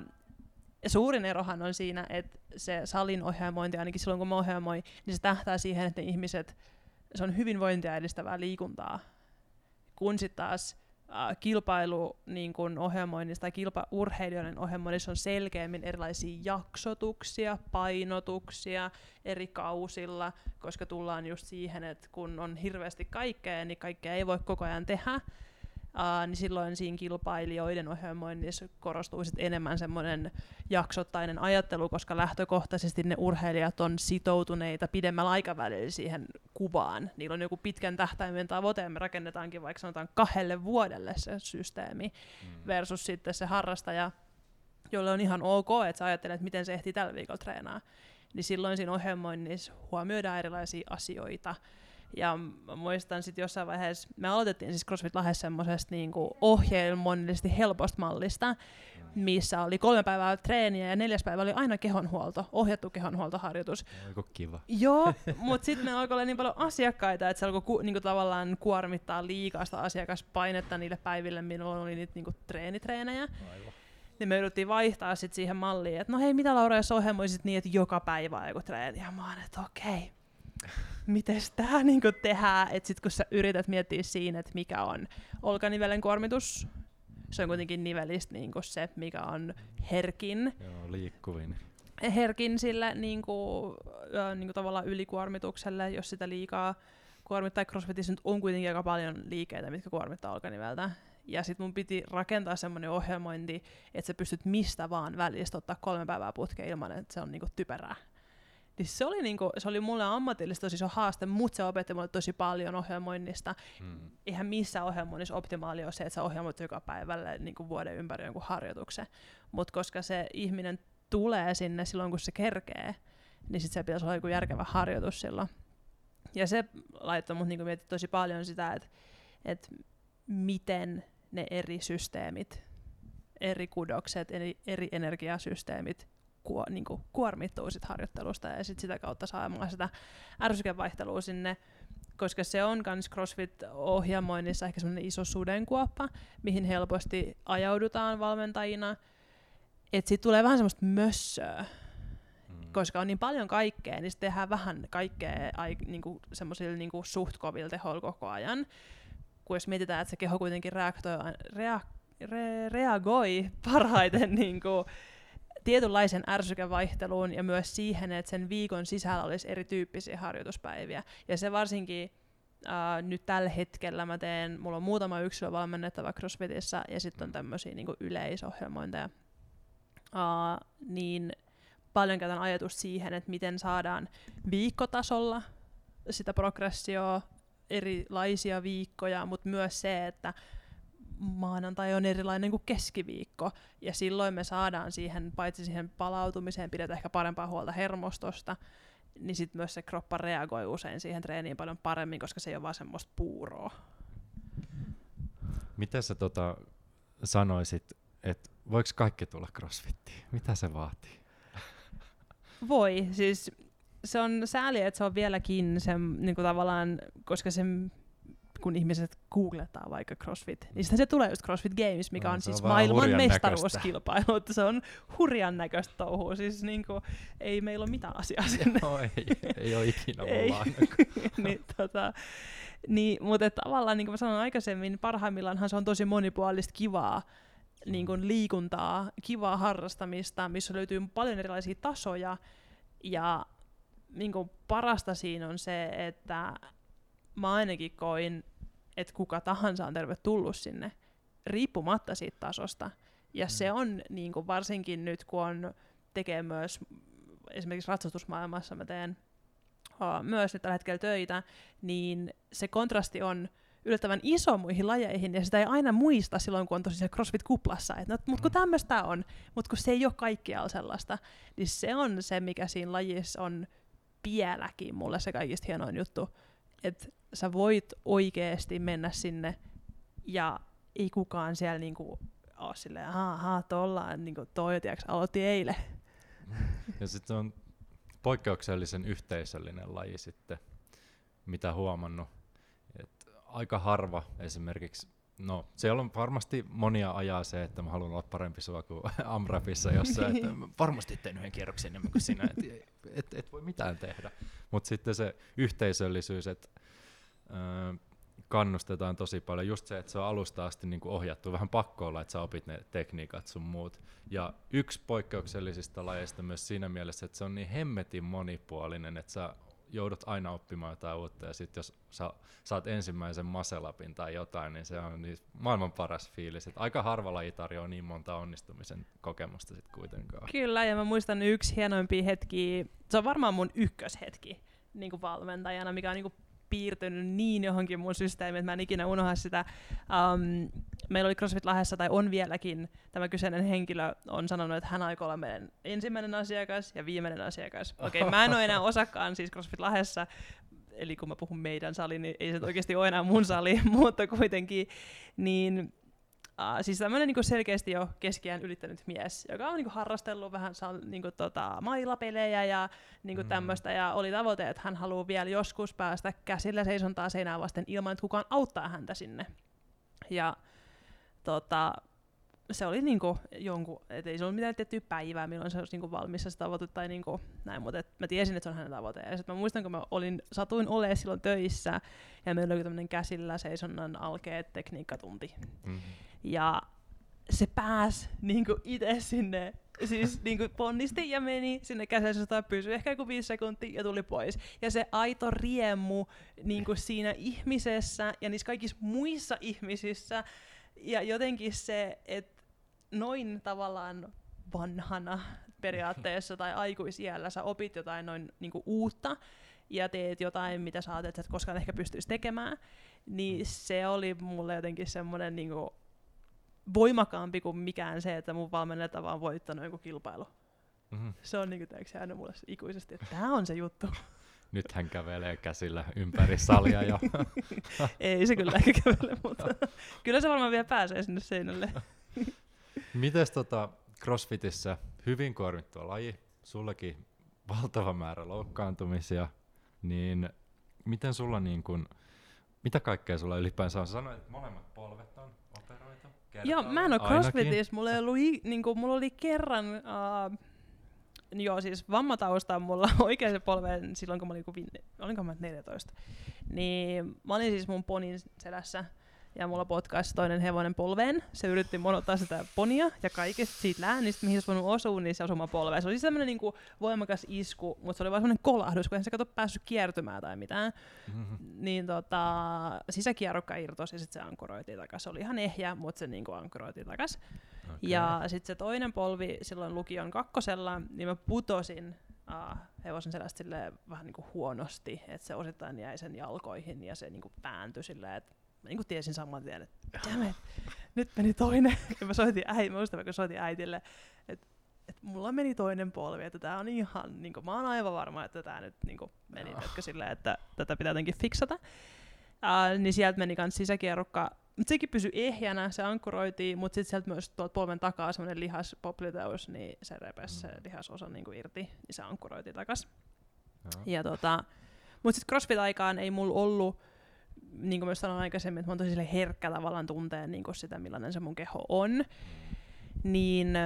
suurin erohan on siinä, että se salin ohjelmointi, ainakin silloin kun mä ohjelmoin, niin se tähtää siihen, että ihmiset, se on hyvinvointia edistävää liikuntaa. Kun sitten taas äh, kilpailu niin tai kilpaurheilijoiden ohjelmoinnissa on selkeämmin erilaisia jaksotuksia, painotuksia eri kausilla, koska tullaan just siihen, että kun on hirveästi kaikkea, niin kaikkea ei voi koko ajan tehdä, Uh, niin silloin siinä kilpailijoiden ohjelmoinnissa korostuu sit enemmän semmoinen jaksottainen ajattelu, koska lähtökohtaisesti ne urheilijat on sitoutuneita pidemmällä aikavälillä siihen kuvaan. Niillä on joku pitkän tähtäimen tavoite, ja me rakennetaankin vaikka sanotaan kahdelle vuodelle se systeemi, mm. versus sitten se harrastaja, jolle on ihan ok, että sä ajattelet, että miten se ehtii tällä viikolla treenaa. Niin silloin siinä ohjelmoinnissa huomioidaan erilaisia asioita, ja mä muistan sitten jossain vaiheessa, me aloitettiin siis CrossFit Lahdessa semmoisesta niinku ohjelmallisesti helposta mallista, missä oli kolme päivää treeniä ja neljäs päivä oli aina kehonhuolto, ohjattu kehonhuoltoharjoitus. Oiko kiva? Joo, mutta sitten me alkoi olla niin paljon asiakkaita, että se alkoi ku, niinku tavallaan kuormittaa liikasta asiakaspainetta niille päiville, milloin oli niitä niinku treenitreenejä. Aivan. Niin me jouduttiin vaihtaa sit siihen malliin, että no hei, mitä Laura, jos ohjelmoisit niin, että joka päivä on joku treeni. Ja mä oon, että okei. Okay miten tämä niinku tehdään, että sitten kun sä yrität miettiä siinä, että mikä on olkanivelen kuormitus, se on kuitenkin nivelistä niinku se, mikä on herkin. Joo, liikkuvin. Herkin sille niinku, äh, niinku tavallaan ylikuormitukselle, jos sitä liikaa kuormittaa. CrossFitissä nyt on kuitenkin aika paljon liikkeitä, mitkä kuormittaa olkaniveltä. Ja sitten mun piti rakentaa semmoinen ohjelmointi, että sä pystyt mistä vaan välistä ottaa kolme päivää putkeen ilman, että se on niinku typerää. Niin se oli, niinku, se oli mulle ammatillista tosi iso haaste, mutta se opetti mulle tosi paljon ohjelmoinnista. Hmm. Eihän missään ohjelmoinnissa optimaali ole se, että sä ohjelmoit joka päivälle niinku vuoden ympäri jonkun harjoituksen. Mutta koska se ihminen tulee sinne silloin, kun se kerkee, niin sitten se pitäisi olla joku järkevä harjoitus silloin. Ja se laittoi mut niinku miettiä tosi paljon sitä, että et miten ne eri systeemit, eri kudokset, eri, eri energiasysteemit kuo, niin kuin kuormittuu sit harjoittelusta ja sit sitä kautta saamaan sitä ärsykevaihtelua sinne, koska se on myös CrossFit-ohjelmoinnissa ehkä semmoinen iso sudenkuoppa, mihin helposti ajaudutaan valmentajina, että siitä tulee vähän semmoista mössöä, mm. koska on niin paljon kaikkea, niin sitten tehdään vähän kaikkea ai, niinku, semmoisilla niinku, suht kovilla tehoilla koko ajan. Kun jos mietitään, että se keho kuitenkin reaktoi, rea, re, reagoi parhaiten niinku, tietynlaisen ärsykevaihteluun ja myös siihen, että sen viikon sisällä olisi erityyppisiä harjoituspäiviä. Ja se varsinkin Uh, nyt tällä hetkellä mä teen, mulla on muutama yksilö valmennettava CrossFitissa ja sitten on tämmöisiä niin yleisohjelmointeja. Uh, niin paljon käytän ajatus siihen, että miten saadaan viikkotasolla sitä progressioa, erilaisia viikkoja, mutta myös se, että maanantai on erilainen kuin keskiviikko, ja silloin me saadaan siihen, paitsi siihen palautumiseen, pidetään ehkä parempaa huolta hermostosta, niin sitten myös se kroppa reagoi usein siihen treeniin paljon paremmin, koska se ei ole vaan semmoista puuroa. Miten sä tota sanoisit, että voiko kaikki tulla crossfittiin? Mitä se vaatii? Voi, siis se on sääli, että se on vieläkin se, niin kuin tavallaan, koska se kun ihmiset googletaan vaikka CrossFit, niin sitten se tulee just CrossFit Games, mikä no, on siis on maailman mestaruuskilpailu. Se on hurjan näköistä touhua, siis niin kuin, ei meillä ole mitään asiaa sinne. Joo, ei, ei ole ikinä ei. niin, tota, niin, mutta tavallaan, niin kuin mä sanoin aikaisemmin, parhaimmillaanhan se on tosi monipuolista kivaa niin kuin liikuntaa, kivaa harrastamista, missä löytyy paljon erilaisia tasoja, ja niin kuin parasta siinä on se, että mä ainakin koin, että kuka tahansa on tervetullut sinne, riippumatta siitä tasosta. Ja mm. se on niin kuin varsinkin nyt, kun on, tekee myös esimerkiksi ratsastusmaailmassa, mä teen uh, myös nyt tällä hetkellä töitä, niin se kontrasti on yllättävän iso muihin lajeihin, ja sitä ei aina muista silloin, kun on tosi CrossFit-kuplassa, että no, mutta kun mm. tämmöistä on, mutta kun se ei ole kaikkialla sellaista, niin se on se, mikä siinä lajissa on vieläkin mulle se kaikista hienoin juttu, että sä voit oikeasti mennä sinne ja ei kukaan siellä niinku ole silleen, ahaa, tollaan, niinku toi, tiiäks, aloitti eilen. Ja sitten on poikkeuksellisen yhteisöllinen laji sitten, mitä huomannut. Et aika harva esimerkiksi, no siellä on varmasti monia ajaa se, että mä haluan olla parempi sua kuin Amrapissa jossa, että varmasti teen yhden kierroksen enemmän kuin sinä, et, et, et voi mitään tehdä. Mutta sitten se yhteisöllisyys, että kannustetaan tosi paljon. Just se, että se on alusta asti niin kuin ohjattu vähän pakkoilla, että sä opit ne tekniikat sun muut. Ja yksi poikkeuksellisista lajeista myös siinä mielessä, että se on niin hemmetin monipuolinen, että sä joudut aina oppimaan jotain uutta, ja sitten jos sä saat ensimmäisen maselapin tai jotain, niin se on niin maailman paras fiilis. Et aika harva laji tarjoaa niin monta onnistumisen kokemusta sitten kuitenkaan. Kyllä, ja mä muistan yksi hienoimpia hetki, se on varmaan mun ykköshetki niin kuin valmentajana, mikä on niin kuin piirtynyt niin johonkin mun systeemiin, että mä en ikinä unohda sitä. Um, meillä oli CrossFit Lahdessa, tai on vieläkin, tämä kyseinen henkilö on sanonut, että hän aikoo olla meidän ensimmäinen asiakas ja viimeinen asiakas. Okei, okay, mä en ole enää osakkaan siis CrossFit Lahdessa, eli kun mä puhun meidän sali, niin ei se oikeasti ole enää mun sali, mutta kuitenkin, niin Uh, siis tämmöinen niinku selkeästi jo keskiään ylittänyt mies, joka on niinku harrastellut vähän niinku tota, mailapelejä ja niinku mm. tämmöistä, ja oli tavoite, että hän haluaa vielä joskus päästä käsillä seisontaa seinää vasten ilman, että kukaan auttaa häntä sinne. Ja tota, se oli niinku jonkun, et ei se ollut mitään tiettyä päivää, milloin se olisi niinku valmis se tavoite tai niinku näin, mutta et mä tiesin, että se on hänen tavoite. Ja sit mä muistan, kun mä olin, satuin olemaan silloin töissä, ja meillä oli tämmöinen käsillä seisonnan alkeet tekniikkatunti. Mm-hmm. Ja se pääsi niinku itse sinne, siis niinku ponnisti ja meni sinne käsessä pysyi ehkä joku viisi sekuntia ja tuli pois. Ja se aito riemu niinku siinä ihmisessä ja niissä kaikissa muissa ihmisissä. Ja jotenkin se, että noin tavallaan vanhana periaatteessa tai aikuisiällä sä opit jotain noin niinku uutta ja teet jotain, mitä sä ajattelet, että koskaan ehkä pystyisi tekemään, niin se oli mulle jotenkin semmoinen niinku voimakaampi kuin mikään se, että mun valmennetta vaan voittanut joku kilpailu. Mm-hmm. Se on niin kuin, jäänyt mulle ikuisesti, että tämä on se juttu. Nyt hän kävelee käsillä ympäri salia jo. Ei se kyllä ehkä kävele, mutta kyllä se varmaan vielä pääsee sinne seinälle. Mites tota CrossFitissä hyvin kuormittua laji, sullekin valtava määrä loukkaantumisia, niin miten sulla niin kun, mitä kaikkea sulla ylipäänsä on? Sanoit, että molemmat polvet on operoitu. Joo, mä en ole crossfitissa, mulla, oli, niin kuin, mulla oli kerran, uh, joo siis vammatausta mulla oikein polven silloin kun mä olin, olinko mä 14, niin mä olin siis mun ponin selässä ja mulla potkaisi toinen hevonen polveen. Se yritti monottaa sitä ponia ja kaikista siitä läänistä, mihin se olisi voinut osua, niin se osui polveen. Se oli semmoinen niin kuin voimakas isku, mutta se oli vain semmoinen kolahdus, kun en se kato päässyt kiertymään tai mitään. Mm-hmm. Niin tota, sisäkierrokka irtosi ja sitten se ankkuroitiin takaisin. Se oli ihan ehjä, mutta se niin kuin ankkuroitiin takaisin. Okay. Ja sitten se toinen polvi silloin lukion kakkosella, niin mä putosin uh, hevosen selästä vähän niin kuin huonosti, että se osittain jäi sen jalkoihin ja se niin kuin vääntyi silleen, että mä niin tiesin saman tien, että it, nyt meni toinen. ja mä soitin, äiti, mä muistan, kun soitin äitille, että että mulla meni toinen polvi, että tämä on ihan, niin kuin, mä oon aivan varma, että tämä nyt niin kuin, meni oh. silleen, että tätä pitää jotenkin fiksata. Uh, niin sieltä meni kans sisäkierrukka, mutta sekin pysyi ehjänä, se ankkuroitiin, mutta sitten sieltä myös tuolta polven takaa semmoinen lihaspopliteus, niin se repesi mm. se lihasosa niin kuin irti, niin se ankkuroitiin takas. Ja tota, mutta sitten CrossFit-aikaan ei mulla ollut niin kuin myös sanoin aikaisemmin, että mä oon tosi herkkä tavallaan tuntee niin sitä, millainen se mun keho on, niin,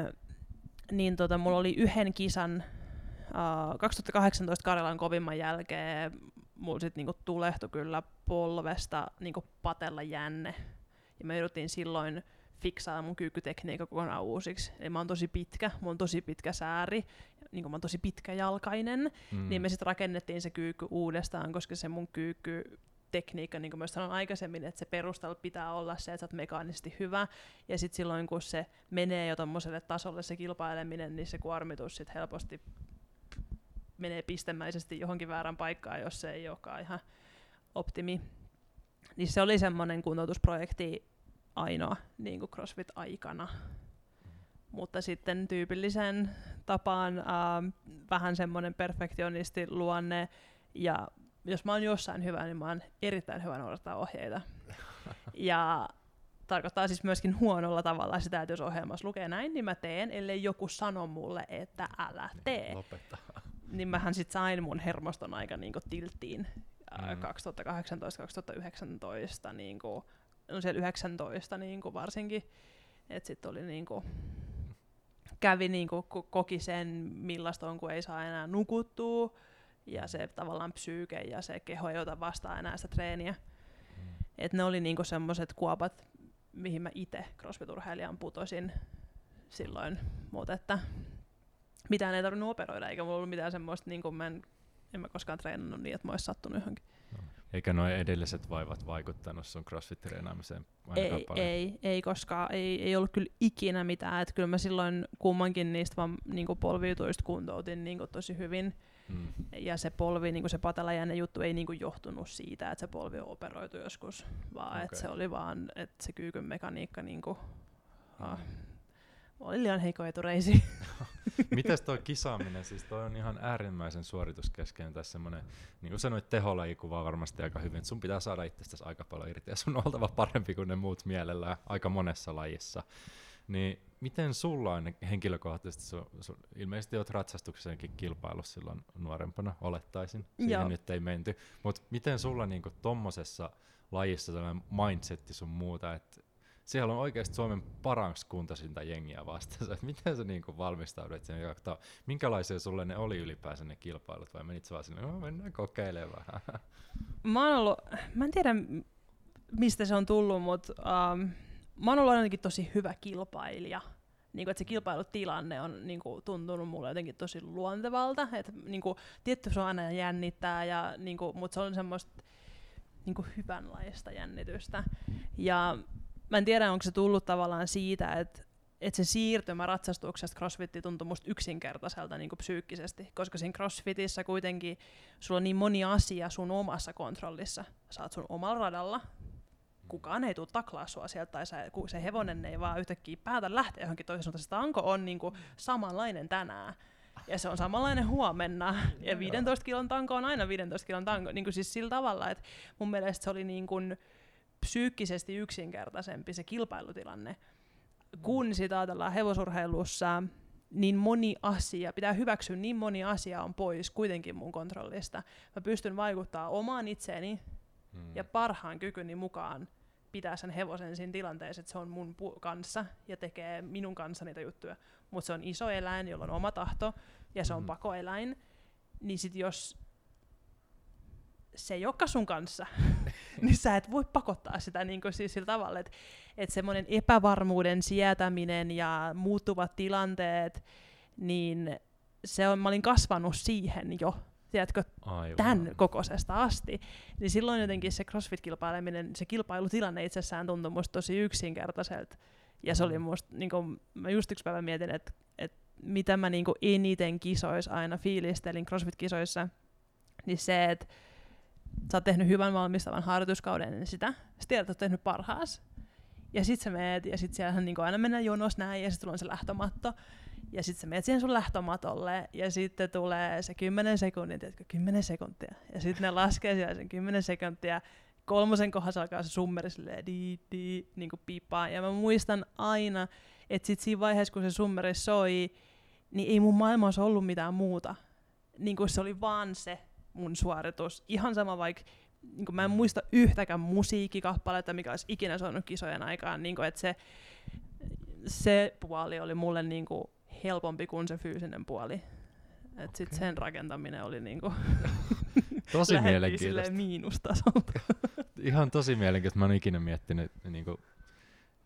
niin tota, mulla oli yhden kisan uh, 2018 Karjalan kovimman jälkeen, mulla sitten niinku tulehtui kyllä polvesta niinku patella jänne, ja me jouduttiin silloin fiksaa mun kyykkytekniikka kokonaan uusiksi. Eli mä oon tosi pitkä, mulla on tosi pitkä sääri, niin kuin mä oon tosi pitkäjalkainen, mm. niin me sitten rakennettiin se kyykky uudestaan, koska se mun kyykky tekniikka, niin kuin myös sanoin aikaisemmin, että se perustelu pitää olla se, että sä oot mekaanisesti hyvä, ja sitten silloin kun se menee jo tommoselle tasolle se kilpaileminen, niin se kuormitus sit helposti menee pistemäisesti johonkin väärän paikkaan, jos se ei olekaan ihan optimi. Niin se oli semmoinen kuntoutusprojekti ainoa niin kuin CrossFit-aikana. Mutta sitten tyypillisen tapaan äh, vähän semmoinen perfektionisti luonne ja jos mä oon jossain hyvä, niin mä oon erittäin hyvä noudattaa ohjeita. Ja tarkoittaa siis myöskin huonolla tavalla sitä, että jos ohjelmassa lukee näin, niin mä teen, ellei joku sano mulle, että älä tee. Lopeta. Niin mähän sit sain mun hermoston aika niinku tilttiin mm. 2018-2019, niinku, no siellä 19 niinku varsinkin, että sit oli niinku, kävi niinku, koki sen, millaista on, kun ei saa enää nukuttua, ja se tavallaan psyyke ja se keho ei ota vastaan enää sitä treeniä. Mm. Et ne oli niinku semmoiset kuopat, mihin mä itse crossfit-urheilijan putosin silloin, mutta että mitään ei tarvinnut operoida, eikä mulla ollut mitään semmoista, niin kuin mä en, en mä koskaan treenannut niin, että mä olisi sattunut johonkin. No. Eikä nuo edelliset vaivat vaikuttanut sun crossfit-treenaamiseen ei, paljon? Ei, ei, koska ei, ei ollut kyllä ikinä mitään. Että kyllä mä silloin kummankin niistä vaan niin polviutuista kuntoutin niin tosi hyvin. Mm. Ja se polvi, niin se patalajänne juttu ei niin johtunut siitä, että se polvi on operoitu joskus, vaan okay. että se oli vaan, että se kyykyn mekaniikka niin kuin, mm. ah, oli liian heikko etureisi. Mites tuo kisaaminen, siis toi on ihan äärimmäisen suorituskeskeinen tässä semmoinen, niin kuin sanoit, teholaji kuvaa varmasti aika hyvin, että sun pitää saada itsestäsi aika paljon irti ja sun on oltava parempi kuin ne muut mielellään aika monessa lajissa. Niin miten sulla on henkilökohtaisesti, su, su, ilmeisesti olet ratsastukseenkin kilpailu silloin nuorempana, olettaisin, siihen Joo. nyt ei menty, mutta miten sulla niinku tommosessa lajissa sellainen mindsetti sun muuta, että siellä on oikeasti Suomen paranks kuntasinta jengiä vastassa. Miten sä niinku valmistaudut sen jaktaa? Minkälaisia sulle ne oli ylipäänsä ne kilpailut vai menit sä vaan sinne, no, mennään kokeilemaan vähän? Mä oon ollut, mä en tiedä mistä se on tullut, mutta um, mä oon ollut ainakin tosi hyvä kilpailija. Niin kuin, että se kilpailutilanne on niin kuin, tuntunut mulle jotenkin tosi luontevalta. Että, niin kuin, tietty se on aina jännittää, ja, niin kuin, mutta se on semmoista niin kuin, hyvänlaista jännitystä. Ja mä en tiedä, onko se tullut tavallaan siitä, että että se siirtymä ratsastuksesta crossfitti tuntui musta yksinkertaiselta niin psyykkisesti, koska siinä crossfitissä kuitenkin sulla on niin moni asia sun omassa kontrollissa. Saat sun omalla radalla, kukaan ei tule taklaa sua sieltä, tai se, se hevonen ei vaan yhtäkkiä päätä lähteä johonkin toiseen suuntaan. Se tanko on niin kuin samanlainen tänään. Ja se on samanlainen huomenna. Ja 15 kilon tanko on aina 15 kilon tanko. Niin kuin siis sillä tavalla, että mun mielestä se oli niin kuin psyykkisesti yksinkertaisempi se kilpailutilanne. Kun sitä ajatellaan hevosurheilussa, niin moni asia, pitää hyväksyä niin moni asia on pois kuitenkin mun kontrollista. Mä pystyn vaikuttaa omaan itseeni Mm. ja parhaan kykyni mukaan pitää sen hevosen siinä tilanteessa, että se on mun pu- kanssa ja tekee minun kanssa niitä juttuja. Mutta se on iso eläin, jolla on oma tahto ja se on Mhm. pakoeläin. Niin sit jos se ei olekaan sun kanssa, niin sä et voi pakottaa sitä niin kuin siis sillä tavalla, että et semmoinen epävarmuuden sietäminen ja muuttuvat tilanteet, niin se on, mä olin kasvanut siihen jo, tiedätkö, Aivan. tämän kokoisesta asti, niin silloin jotenkin se CrossFit-kilpaileminen, se kilpailutilanne itsessään tuntui musta tosi yksinkertaiselta. Ja se oli Mm. musta, niin kuin, mä just yksi päivä mietin, että, että mitä mä niin eniten kisoissa aina fiilistelin CrossFit-kisoissa, niin se, että sä oot tehnyt hyvän valmistavan harjoituskauden ennen sitä, sä tiedät, että oot tehnyt parhaas, ja sit sä meet, ja sit siellä niin aina mennään jonos näin, ja sitten tulee se lähtömatto, ja sitten sä menet siihen sun lähtömatolle, ja sitten tulee se 10 sekuntia, tiedätkö, 10 sekuntia. Ja sitten ne laskee siellä sen 10 sekuntia. Kolmosen kohdassa alkaa se summeri silleen di, di, niin kuin piippaa. Ja mä muistan aina, että sit siinä vaiheessa, kun se summeri soi, niin ei mun maailmassa ollut mitään muuta. Niin kuin se oli vaan se mun suoritus. Ihan sama vaikka, niin kuin mä en muista yhtäkään musiikkikappaletta, mikä olisi ikinä soinut kisojen aikaan. Niin kuin, että se, se puoli oli mulle niin kuin helpompi kuin se fyysinen puoli. Et sit Okei. sen rakentaminen oli niinku Tosi mielenkiintoista. miinustasolta. Ihan tosi mielenkiintoista. Mä oon ikinä miettinyt, niin kuin,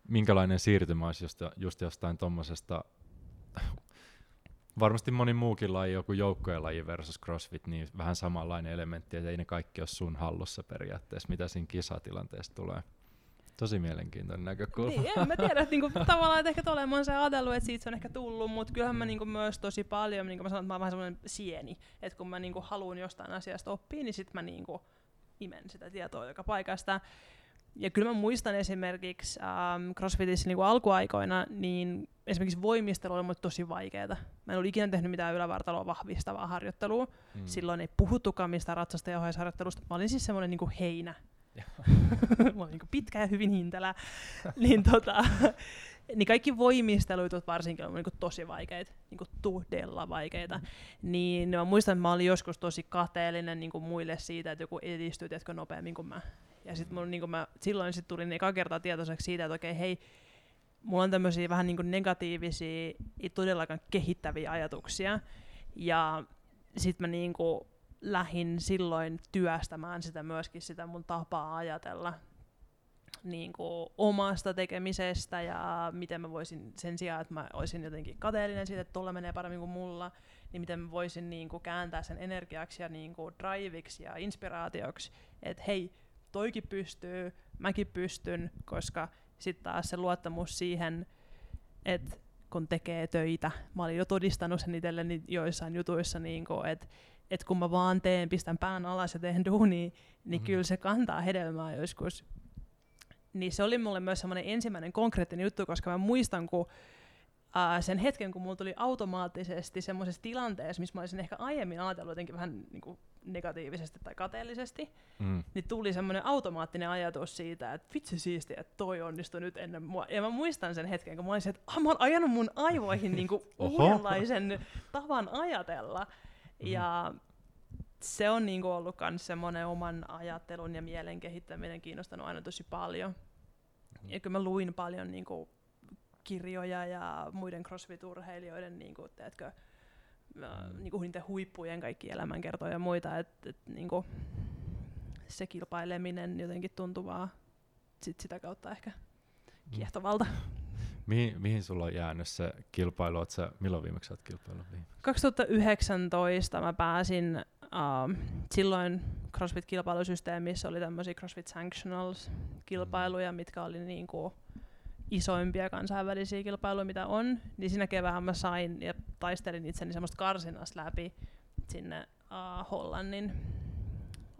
minkälainen siirtymä olisi just, just jostain tommosesta, varmasti moni muukin laji, joku joukkojen laji versus CrossFit, niin vähän samanlainen elementti, että ei ne kaikki ole sun hallussa periaatteessa, mitä siinä kisatilanteessa tulee. Tosi mielenkiintoinen näkökulma. niin, en mä tiedä, että niinku, tavallaan että ehkä tolleen mä oon se ajatellut, että siitä se on ehkä tullut, mutta kyllähän mä niinku myös tosi paljon, niin kuin mä sanon, että mä oon vähän semmoinen sieni, että kun mä niinku haluan jostain asiasta oppia, niin sit mä niinku imen sitä tietoa joka paikasta. Ja kyllä mä muistan esimerkiksi ähm, CrossFitissä niinku alkuaikoina, niin esimerkiksi voimistelu oli mulle tosi vaikeaa. Mä en ollut ikinä tehnyt mitään ylävartaloa vahvistavaa harjoittelua. Mm. Silloin ei puhuttukaan mistään ratsastajaohjausharjoittelusta. Mä olin siis semmoinen niinku heinä. mä olin niinku pitkä ja hyvin hintelä. niin, tota, niin kaikki voimistelut varsinkin on niinku tosi vaikeita, niinku todella vaikeita. Niin mä muistan, että mä olin joskus tosi kateellinen niinku muille siitä, että joku edistyy tiedätkö, nopeammin kuin mä. Ja sit mun, niinku mä, silloin sit tulin eka kertaa tietoiseksi siitä, että okei, hei, mulla on tämmöisiä vähän niinku negatiivisia, ei todellakaan kehittäviä ajatuksia. Ja sit mä niinku lähin silloin työstämään sitä myöskin sitä mun tapaa ajatella niin kuin omasta tekemisestä ja miten mä voisin sen sijaan, että mä olisin jotenkin kateellinen siitä, että tuolla menee paremmin kuin mulla, niin miten mä voisin niin kuin kääntää sen energiaksi ja niin kuin driviksi ja inspiraatioksi, että hei, toikin pystyy, mäkin pystyn, koska sitten taas se luottamus siihen, että kun tekee töitä, mä olin jo todistanut sen itselleni joissain jutuissa, niin kuin, että että kun mä vaan teen, pistän pään alas ja teen duunia, niin mm. kyllä se kantaa hedelmää joskus. Niin se oli mulle myös semmoinen ensimmäinen konkreettinen juttu, koska mä muistan, kun ää, sen hetken, kun mulla tuli automaattisesti semmoisessa tilanteessa, missä mä olisin ehkä aiemmin ajatellut jotenkin vähän niin kuin negatiivisesti tai kateellisesti, Mm. niin tuli semmoinen automaattinen ajatus siitä, että vitsi siisti, että toi onnistui nyt ennen mua. Ja mä muistan sen hetken, kun mä olisin, että ah, mä oon ajanut mun aivoihin niinku uudenlaisen tavan ajatella. Mhm. Ja se on niinku ollut myös semmoinen oman ajattelun ja mielen kehittäminen kiinnostanut aina tosi paljon. Ja kyllä mä luin paljon niinku kirjoja ja muiden crossfit-urheilijoiden niinku, teetkö, mm. niinku niiden huippujen kaikki elämänkertoja ja muita, että et, niinku, se kilpaileminen jotenkin tuntuu vaan sit sitä kautta ehkä kiehtovalta. Mihin, mihin sulla on jäänyt se kilpailu? Oot sä, milloin viimeksi olet kilpailu? 2019 mä pääsin, uh, silloin CrossFit-kilpailusysteemissä oli tämmöisiä CrossFit Sanctionals-kilpailuja, mitkä oli niinku isoimpia kansainvälisiä kilpailuja, mitä on. Niin siinä kevään mä sain ja taistelin itseni semmoista karsinasta läpi sinne uh, Hollannin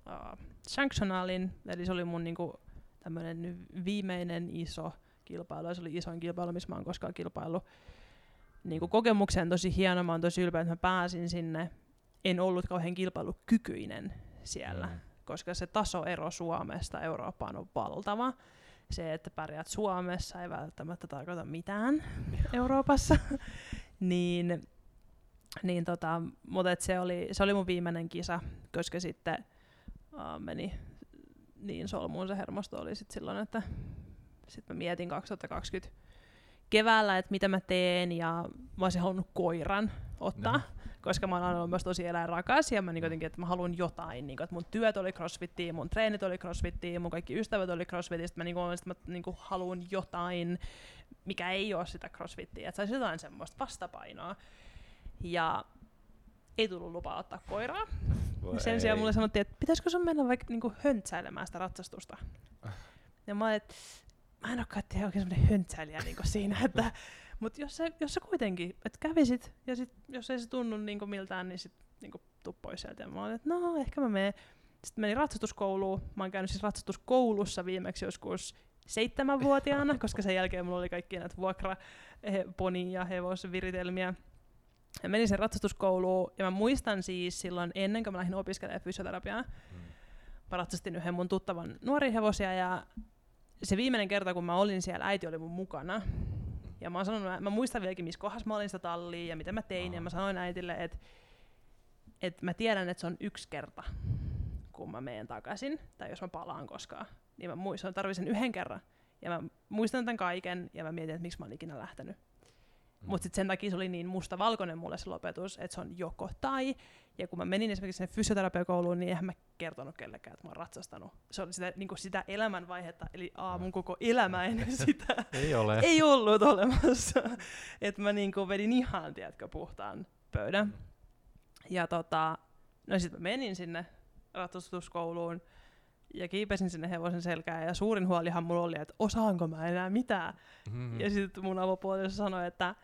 uh, Sanctionalin, eli se oli mun niinku tämmöinen viimeinen iso kilpailu, ja se oli isoin kilpailu, missä mä oon koskaan kilpailu. Niin kuin kokemukseen tosi hieno, mä oon tosi ylpeä, että mä pääsin sinne. En ollut kauhean kilpailukykyinen siellä, Mm. koska se tasoero Suomesta Eurooppaan on valtava. Se, että pärjäät Suomessa ei välttämättä tarkoita mitään Euroopassa. Niin, niin tota, mutta et se, oli, se oli mun viimeinen kisa, koska sitten uh, meni niin solmuun se hermosto oli sit silloin, että sitten mä mietin 2020 keväällä, että mitä mä teen, ja mä olisin halunnut koiran ottaa, no. koska mä oon ollut myös tosi eläinrakas, ja mä niin jotenkin, että mä haluan jotain, niin kuin, että mun työt oli crossfittiä, mun treenit oli crossfittiä, mun kaikki ystävät oli crossfittiä, mä, niin kuin, mä niin kuin, haluan jotain, mikä ei ole sitä crossfittiä, että saisi jotain semmoista vastapainoa. Ja ei tullut lupaa ottaa koiraa. Voi Sen ei. sijaan mulle sanottiin, että pitäisikö sun mennä vaikka niinku höntsäilemään sitä ratsastusta. Ja mä olin, että mä en olekaan tiedä oikein semmoinen höntsäilijä niinku siinä, että mutta jos, se, jos sä kuitenkin, että kävisit, ja sit, jos ei se tunnu niinku miltään, niin sit niinku tuu pois sieltä. Ja mä olin, että no, ehkä mä menen. Sitten menin ratsastuskouluun. Mä oon käynyt siis ratsastuskoulussa viimeksi joskus seitsemänvuotiaana, koska sen jälkeen mulla oli kaikki näitä vuokra, poni ja hevosviritelmiä. Ja menin sen ratsastuskouluun, ja mä muistan siis silloin ennen kuin mä lähdin opiskelemaan fysioterapiaa, mm. mä ratsastin yhden mun tuttavan nuori hevosia, ja se viimeinen kerta, kun mä olin siellä, äiti oli mun mukana. Ja mä, sanonut, mä muistan vieläkin, missä kohdassa mä olin sitä tallia ja mitä mä tein, ja mä sanoin äitille, että et mä tiedän, että se on yksi kerta, kun mä menen takaisin, tai jos mä palaan koskaan. Niin mä muistan, tarvitsen yhden kerran. Ja mä muistan tämän kaiken, ja mä mietin, että miksi mä olin ikinä lähtenyt. Mm. Mutta sitten sen takia se oli niin mustavalkoinen mulle se lopetus, että se on joko tai. Ja kun mä menin esimerkiksi sinne fysioterapiakouluun, niin eihän mä kertonut kellekään, että mä oon ratsastanut. Se oli sitä, niin sitä elämänvaihetta, eli aamun koko elämä ennen sitä ei, ole. ei ollut olemassa. että mä niin vedin ihan, tiedätkö, puhtaan pöydän. Mm. Ja tota, no sitten mä menin sinne ratsastuskouluun, ja kiipesin sinne hevosen selkään ja suurin huolihan mulla oli, että osaanko mä enää mitään. Mm-hmm. Ja sitten mun avopuoliso sanoi, että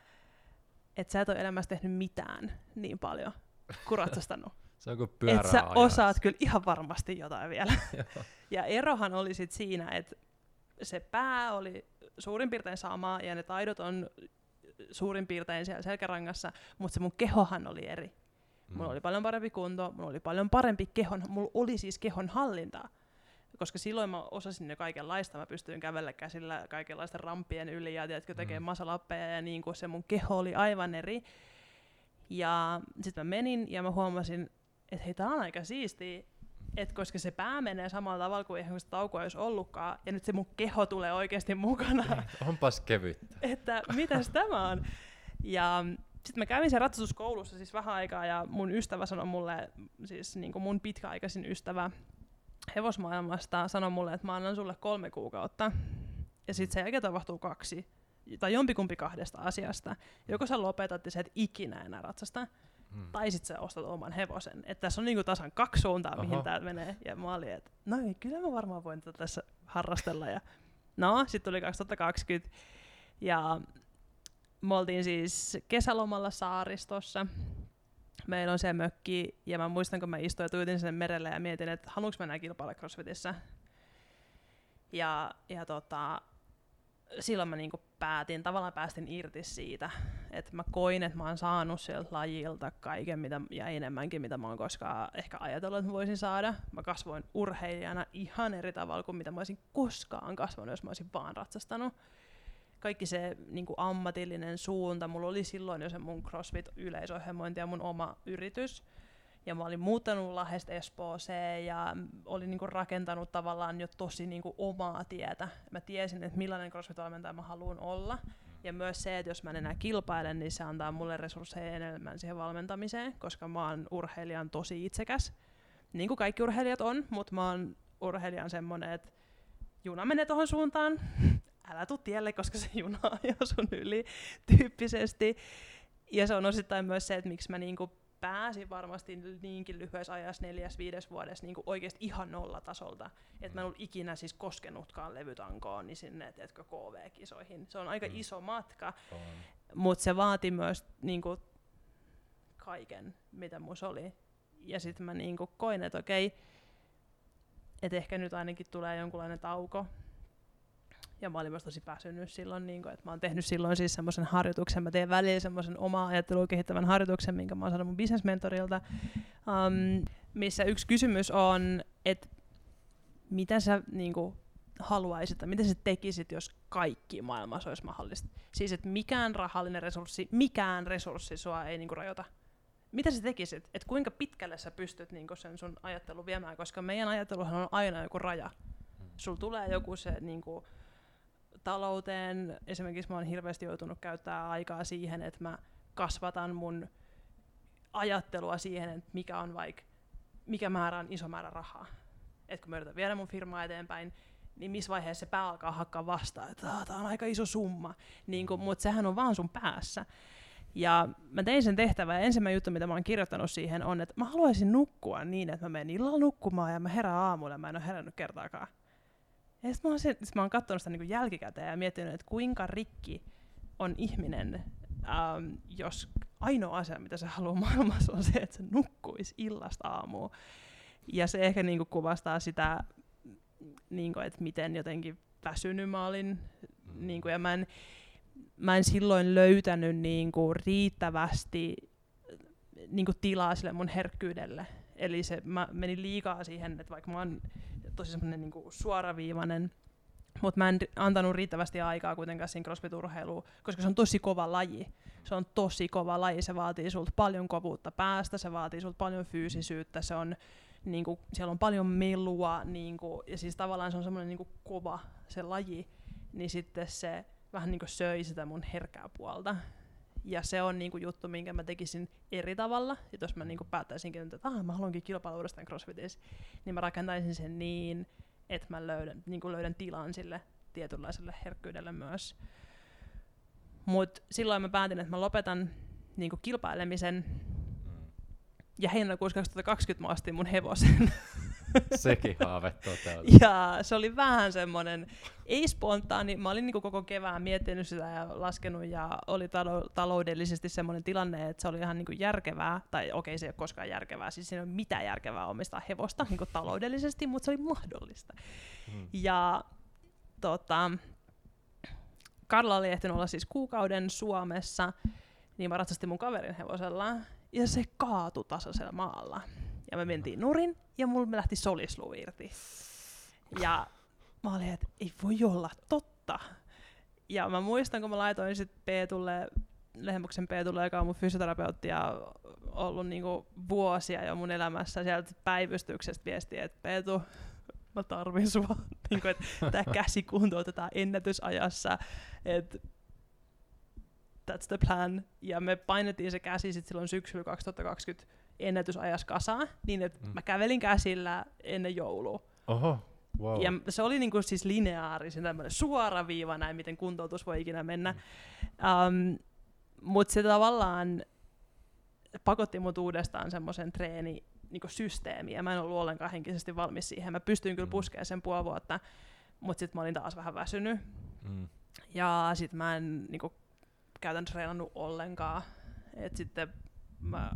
että sä et ole elämässä tehnyt mitään niin paljon kuin ratsastanut. Se on kuin Että sä osaat kyllä ihan varmasti jotain vielä. ja erohan oli sit siinä, että se pää oli suurin piirtein sama ja ne taidot on suurin piirtein siellä selkärangassa, mutta se mun kehohan oli eri. Mulla mm. oli paljon parempi kunto, mulla oli paljon parempi kehon, mulla oli siis kehon hallintaa koska silloin mä osasin jo kaikenlaista, mä pystyin kävellä käsillä kaikenlaisten rampien yli ja tiedätkö, tekemään mm. masalappeja ja niin kuin se mun keho oli aivan eri. Ja sitten mä menin ja mä huomasin, että hei, tää on aika siistiä, et koska se pää menee samalla tavalla kuin eihän sitä taukoa olisi ollutkaan, ja nyt se mun keho tulee oikeasti mukana. Onpas kevyttä. että mitäs tämä on? Ja sitten mä kävin sen ratsastuskoulussa siis vähän aikaa, ja mun ystävä sanoi mulle, siis niin kuin mun pitkäaikaisin ystävä, hevosmaailmasta sanoi mulle, että mä annan sulle kolme kuukautta. Ja sitten sen jälkeen tapahtuu kaksi. Tai jompikumpi kahdesta asiasta. Joko sä lopetat ja sä et ikinä enää ratsasta, hmm. tai sitten sä ostat oman hevosen. Että tässä on niinku tasan kaksi suuntaa, Oho. mihin tämä menee. Ja mä olin, että no ei, kyllä mä varmaan voin tätä tässä harrastella. Ja no, sitten tuli 2020. Ja me oltiin siis kesälomalla saaristossa meillä on se mökki, ja mä muistan, kun mä istuin ja tuitin sen merelle ja mietin, että haluanko mä kilpailla CrossFitissä. Ja, ja tota, silloin mä niinku päätin, tavallaan päästin irti siitä, että mä koin, että mä oon saanut sieltä lajilta kaiken mitä, ja enemmänkin, mitä mä oon koskaan ehkä ajatellut, että mä voisin saada. Mä kasvoin urheilijana ihan eri tavalla kuin mitä mä olisin koskaan kasvanut, jos mä olisin vaan ratsastanut kaikki se niin kuin ammatillinen suunta. Mulla oli silloin jo se mun CrossFit-yleisohjelmointi ja mun oma yritys. Ja mä olin muuttanut Lahdesta Espooseen ja olin niin kuin rakentanut tavallaan jo tosi niin kuin omaa tietä. Mä tiesin, että millainen CrossFit-valmentaja mä haluan olla. Ja myös se, että jos mä en enää kilpailen, niin se antaa mulle resursseja enemmän siihen valmentamiseen, koska mä oon urheilijan tosi itsekäs. Niin kuin kaikki urheilijat on, mutta mä oon urheilijan semmonen, että juna menee tuohon suuntaan, älä tuu tielle, koska se juna ajaa sun yli tyyppisesti. Ja se on osittain myös se, että miksi mä niinku pääsin varmasti niinkin lyhyessä ajassa, neljäs, viides vuodessa niinku oikeasti ihan nollatasolta. Että mä en ollut ikinä siis koskenutkaan levytankoon niin sinne, teetkö, KV-kisoihin. Se on aika mm. iso matka, mutta se vaati myös niinku kaiken, mitä mus oli. Ja sitten mä niinku koin, että okei, että ehkä nyt ainakin tulee jonkunlainen tauko, ja mä olin myös tosi pääsynyt silloin, niin kun, että mä oon tehnyt silloin siis semmoisen harjoituksen, mä teen välillä semmoisen oma ajattelua kehittävän harjoituksen, minkä mä oon saanut mun businessmentorilta, um, missä yksi kysymys on, että mitä sä niin kun, haluaisit, tai miten sä tekisit, jos kaikki maailmassa olisi mahdollista? Siis, että mikään rahallinen resurssi, mikään resurssi sua ei niinku rajoita. Mitä sä tekisit? Että kuinka pitkälle sä pystyt niinku sen sun ajattelun viemään? Koska meidän ajatteluhan on aina joku raja. Sulla tulee joku se niinku, talouteen, esimerkiksi mä oon hirveästi joutunut käyttää aikaa siihen, että mä kasvatan mun ajattelua siihen, että mikä on vaikka, mikä määrä on iso määrä rahaa. Että kun mä yritän viedä mun firmaa eteenpäin, niin missä vaiheessa se pää alkaa hakkaa vastaan, että tämä on aika iso summa. Niin kun, mutta sehän on vaan sun päässä. Ja mä tein sen tehtävän, ja ensimmäinen juttu, mitä mä oon kirjoittanut siihen, on, että mä haluaisin nukkua niin, että mä menen illalla nukkumaan, ja mä herään aamulla, ja mä en ole herännyt kertaakaan. Ja sitten mä oon, sit mä oon katsonut sitä niin jälkikäteen ja miettinyt, että kuinka rikki on ihminen, ähm, jos ainoa asia, mitä se haluaa maailmassa, on se, että se nukkuisi illasta aamuun. Ja se ehkä niin kuin kuvastaa sitä, niin kuin, että miten jotenkin väsynyt mä olin. Niin kuin, ja mä en, mä en silloin löytänyt niin kuin riittävästi niin kuin tilaa sille mun herkkyydelle. Eli se, mä menin liikaa siihen, että vaikka mä oon tosi semmoinen niin suoraviivainen, mutta mä en antanut riittävästi aikaa kuitenkaan siinä crossfit-urheiluun, koska se on tosi kova laji. Se on tosi kova laji, se vaatii sulta paljon kovuutta päästä, se vaatii sulta paljon fyysisyyttä, se on, niin kuin, siellä on paljon melua, niin kuin, ja siis tavallaan se on semmoinen niin kova se laji, niin sitten se vähän niin kuin söi sitä mun herkää puolta. Ja se on niinku juttu, minkä mä tekisin eri tavalla. Ja jos mä niinku päättäisinkin, että ah, mä haluankin kilpailla uudestaan CrossFitissä, niin mä rakentaisin sen niin, että mä löydän, niinku löydän tilan sille tietynlaiselle herkkyydelle myös. Mutta silloin mä päätin, että mä lopetan niinku kilpailemisen. Ja heinäkuussa 2020 mä astin mun hevosen. Sekin haave toteutui. Ja se oli vähän semmoinen, ei spontaani, mä olin niin koko kevään miettinyt sitä ja laskenut ja oli talo- taloudellisesti semmoinen tilanne, että se oli ihan niin järkevää, tai okei se ei ole koskaan järkevää, siis siinä ei ole mitään järkevää omistaa hevosta niin taloudellisesti, mutta se oli mahdollista. Hmm. Ja tota, Karla oli ehtinyt olla siis kuukauden Suomessa, niin mä ratsastin mun kaverin hevosella, ja se kaatui tasaisella maalla. Ja me mentiin nurin, ja mulla lähti solisluu irti. Ja mä olin, että ei voi olla totta. Ja mä muistan, kun mä laitoin sitten Peetulle, Lehmuksen Peetulle, joka on mun fysioterapeutti ja ollut niinku vuosia jo mun elämässä sieltä päivystyksestä viestiä, että Peetu, mä tarvin sua. niinku, että tää käsi kuntoutetaan ennätysajassa. Että that's the plan. Ja me painettiin se käsi sitten silloin syksyllä 2020 ennätysajas kasaan, niin että mm. mä kävelin käsillä ennen joulua. Oho, wow. Ja se oli niinku siis lineaarisin tämmöinen suora viiva näin, miten kuntoutus voi ikinä mennä. Mm. Um, Mutta se tavallaan pakotti mut uudestaan semmoisen treeni niinku systeemiin, ja mä en ollut ollenkaan henkisesti valmis siihen. Mä pystyin kyllä mm. puskemaan sen puoli vuotta, mutta sitten mä olin taas vähän väsynyt. Mm. Ja sitten mä en niinku, käytännössä treenannut ollenkaan. Et sitten mä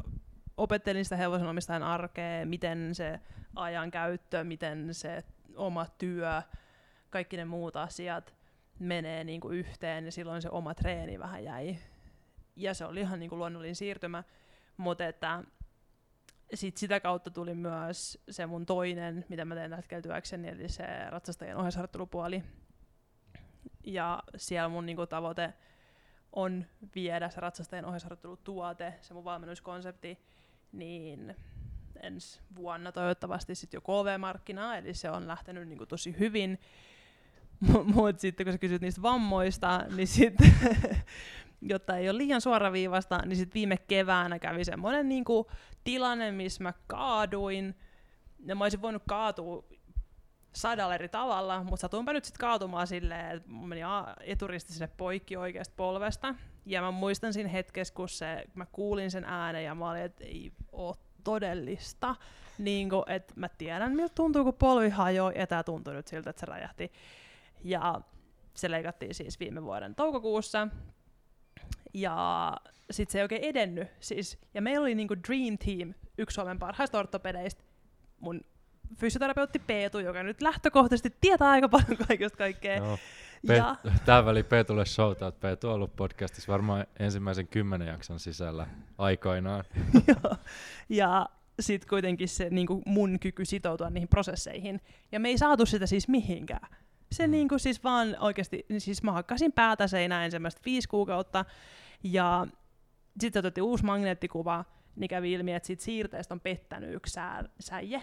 opettelin sitä hevosenomistajan arkea, miten se ajan käyttö, miten se oma työ, kaikki ne muut asiat menee niin kuin yhteen ja silloin se oma treeni vähän jäi. Ja se oli ihan niin kuin luonnollinen siirtymä, mutta että sit sitä kautta tuli myös se mun toinen, mitä mä teen hetkellä työkseni, eli se ratsastajien ohjausharjoittelupuoli. Ja siellä mun niinku tavoite on viedä se ratsastajien ohjausharjoittelutuote, se mun valmennuskonsepti, niin ensi vuonna toivottavasti sitten jo KV-markkinaa, eli se on lähtenyt niinku tosi hyvin. Mutta sitten kun sä kysyt niistä vammoista, niin sitten, jotta ei ole liian suoraviivasta, niin sitten viime keväänä kävi semmoinen niinku tilanne, missä mä kaaduin. Ja mä olisin voinut kaatua sadalla eri tavalla, mutta satuinpä nyt sitten kaatumaan silleen, että meni eturisti sinne poikki oikeasta polvesta. Ja mä muistan siinä hetkessä, kun se, mä kuulin sen äänen ja mä olin, että ei ole todellista. Niin kuin, että mä tiedän, miltä tuntuu, kun polvi hajoaa, ja tää tuntui nyt siltä, että se räjähti. Ja se leikattiin siis viime vuoden toukokuussa. Ja sitten se ei oikein edennyt. Siis, ja meillä oli niinku Dream Team, yksi Suomen parhaista ortopedeistä, mun fysioterapeutti Peetu, joka nyt lähtökohtaisesti tietää aika paljon kaikesta kaikkea. Joo. Pe- ja... Tämä väli Peetulle shoutout. Peetu on ollut podcastissa varmaan ensimmäisen kymmenen jakson sisällä aikoinaan. Joo. ja sitten kuitenkin se niin kuin mun kyky sitoutua niihin prosesseihin. Ja me ei saatu sitä siis mihinkään. Se mm. niinku siis vaan oikeasti, siis mä hakkasin päätä seinään ensimmäistä viisi kuukautta, ja sitten otettiin uusi magneettikuva, niin kävi ilmi, että siitä siirteestä on pettänyt yksi sää, säie,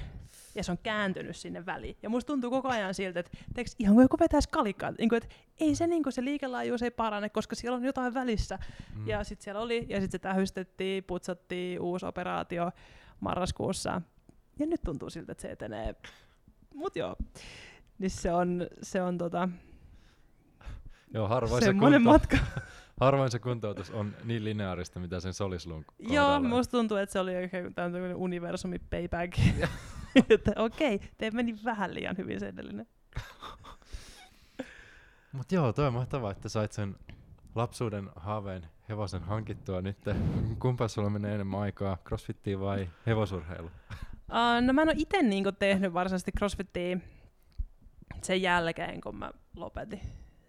ja se on kääntynyt sinne väliin. Ja musta tuntuu koko ajan siltä, että teeks, ihan kuin joku vetäisi kalikkaa, niin kuin, että ei se, niin kuin, se liikelaajuus ei parane, koska siellä on jotain välissä. Mm. Ja sitten siellä oli, ja sitten se tähystettiin, putsattiin, uusi operaatio marraskuussa. Ja nyt tuntuu siltä, että se etenee. Mut joo, niin se on, se on tota, Joo, harvoin se kunto, matka. harvoin se kuntoutus on niin lineaarista, mitä sen solislun Joo, musta tuntuu, että se oli oikein tämmöinen universumi payback. että okei, okay, te meni vähän liian hyvin se edellinen. Mut joo, toi on mahtavaa, että sait sen lapsuuden haaveen hevosen hankittua nyt. Kumpaa sulla menee enemmän aikaa, crossfittiin vai hevosurheilu? Uh, no mä en ole itse niinku tehnyt varsinaisesti crossfittia sen jälkeen, kun mä lopetin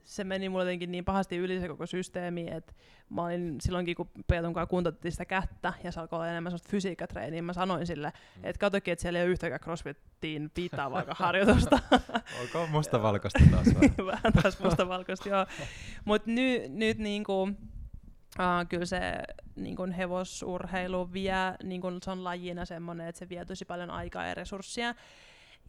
se meni mulle jotenkin niin pahasti yli se koko systeemi, että mä olin silloinkin, kun Peetun kanssa kuntoutettiin sitä kättä, ja se alkoi olla enemmän sellaista fysiikkatreeniä, mä sanoin sille, mm. että katsokin, että siellä ei ole yhtäkään crossfittiin piittaavaa harjoitusta. Onko mustavalkoista taas vähän? vähän taas mustavalkoista, joo. Mutta ny, nyt niinku, uh, kyllä se niinku hevosurheilu vie, niinku se on lajina semmoinen, että se vie tosi paljon aikaa ja resursseja,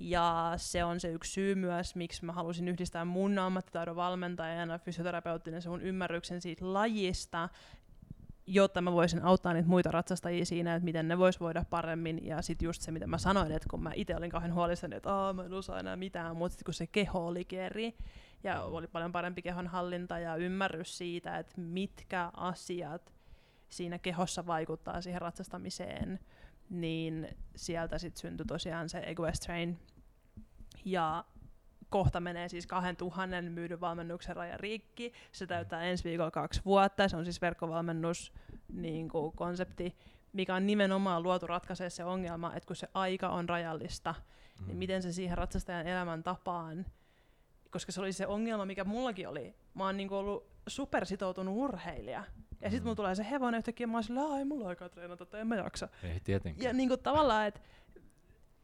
ja se on se yksi syy myös, miksi mä halusin yhdistää mun ammattitaidon valmentajana fysioterapeuttinen se mun ymmärryksen siitä lajista, jotta mä voisin auttaa niitä muita ratsastajia siinä, että miten ne vois voida paremmin. Ja sitten just se, mitä mä sanoin, että kun mä itse olin kauhean huolissani, että Aa, mä en osaa enää mitään, mutta sitten kun se keho oli keri, ja oli paljon parempi kehon hallinta ja ymmärrys siitä, että mitkä asiat siinä kehossa vaikuttaa siihen ratsastamiseen, niin sieltä sitten syntyi tosiaan se Equestrain. Ja kohta menee siis 2000 myydyn valmennuksen raja rikki. Se täyttää ensi viikolla kaksi vuotta. Se on siis verkkovalmennus niin kuin konsepti, mikä on nimenomaan luotu ratkaisee se ongelma, että kun se aika on rajallista, niin mm. niin miten se siihen ratsastajan elämän tapaan, koska se oli se ongelma, mikä mullakin oli. Mä oon niin ollut supersitoutunut urheilija, ja sitten mulla tulee se hevonen yhtäkkiä, mä oon sillä, ei mulla aikaa treenata, tai en mä jaksa. Ei tietenkään. Ja niin kuin tavallaan, että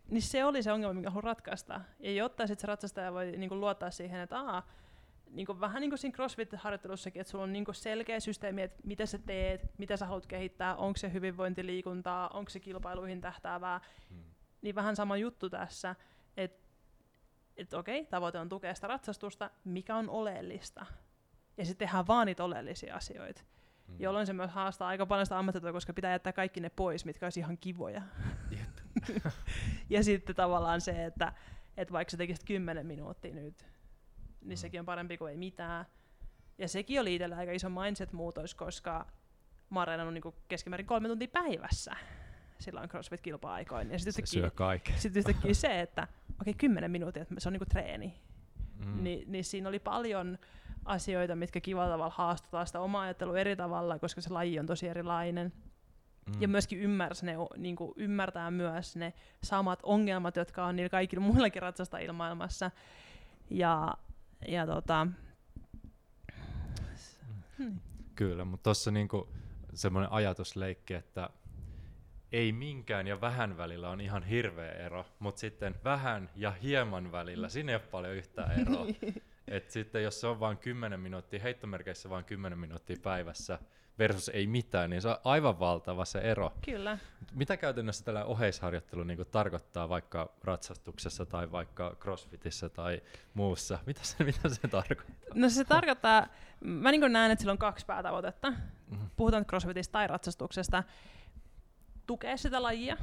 niin se oli se ongelma, mikä haluan ratkaista. Ja jotta sitten se ratsastaja voi niin kuin luottaa siihen, että aa, niin kuin, vähän niin kuin siinä CrossFit-harjoittelussakin, että sulla on niin kuin selkeä systeemi, että mitä sä teet, mitä sä haluat kehittää, onko se hyvinvointiliikuntaa, onko se kilpailuihin tähtäävää, hmm. niin vähän sama juttu tässä, että et okei, tavoite on tukea sitä ratsastusta, mikä on oleellista. Ja sitten tehdään vaan niitä oleellisia asioita. Mm. Jolloin se myös haastaa aika paljon sitä ammattitaitoa, koska pitää jättää kaikki ne pois, mitkä olisi ihan kivoja. ja sitten tavallaan se, että, että vaikka sä tekisit 10 minuuttia nyt, niin mm. sekin on parempi kuin ei mitään. Ja sekin oli itsellä aika iso mindset-muutos, koska mä oon reenannut niinku keskimäärin kolme tuntia päivässä silloin CrossFit-kilpa-aikoin. Ja sitten yhtäkkiä se, että okei, okay, 10 minuuttia, että se on niinku treeni. Mm. Ni, niin siinä oli paljon asioita, mitkä kivalla tavalla haastetaan sitä omaa ajattelua eri tavalla, koska se laji on tosi erilainen. Mm. Ja myöskin ymmärsi ne, niin kuin ymmärtää myös ne samat ongelmat, jotka on niillä kaikilla muillakin ratsastajilla Ja, ja tota, hmm. Kyllä, mutta tuossa niinku semmoinen ajatusleikki, että ei minkään ja vähän välillä on ihan hirveä ero, mutta sitten vähän ja hieman välillä, siinä ei ole paljon yhtään eroa. Et sitten jos se on vain 10 minuuttia, heittomerkeissä vain 10 minuuttia päivässä versus ei mitään, niin se on aivan valtava se ero. Kyllä. Mitä käytännössä tällä oheisharjoittelu niin tarkoittaa vaikka ratsastuksessa tai vaikka crossfitissä tai muussa? Mitä se, mitä se tarkoittaa? No se tarkoittaa, mä niin näen, että sillä on kaksi päätavoitetta. Mm-hmm. Puhutaan crossfitista tai ratsastuksesta. Tukea sitä lajia,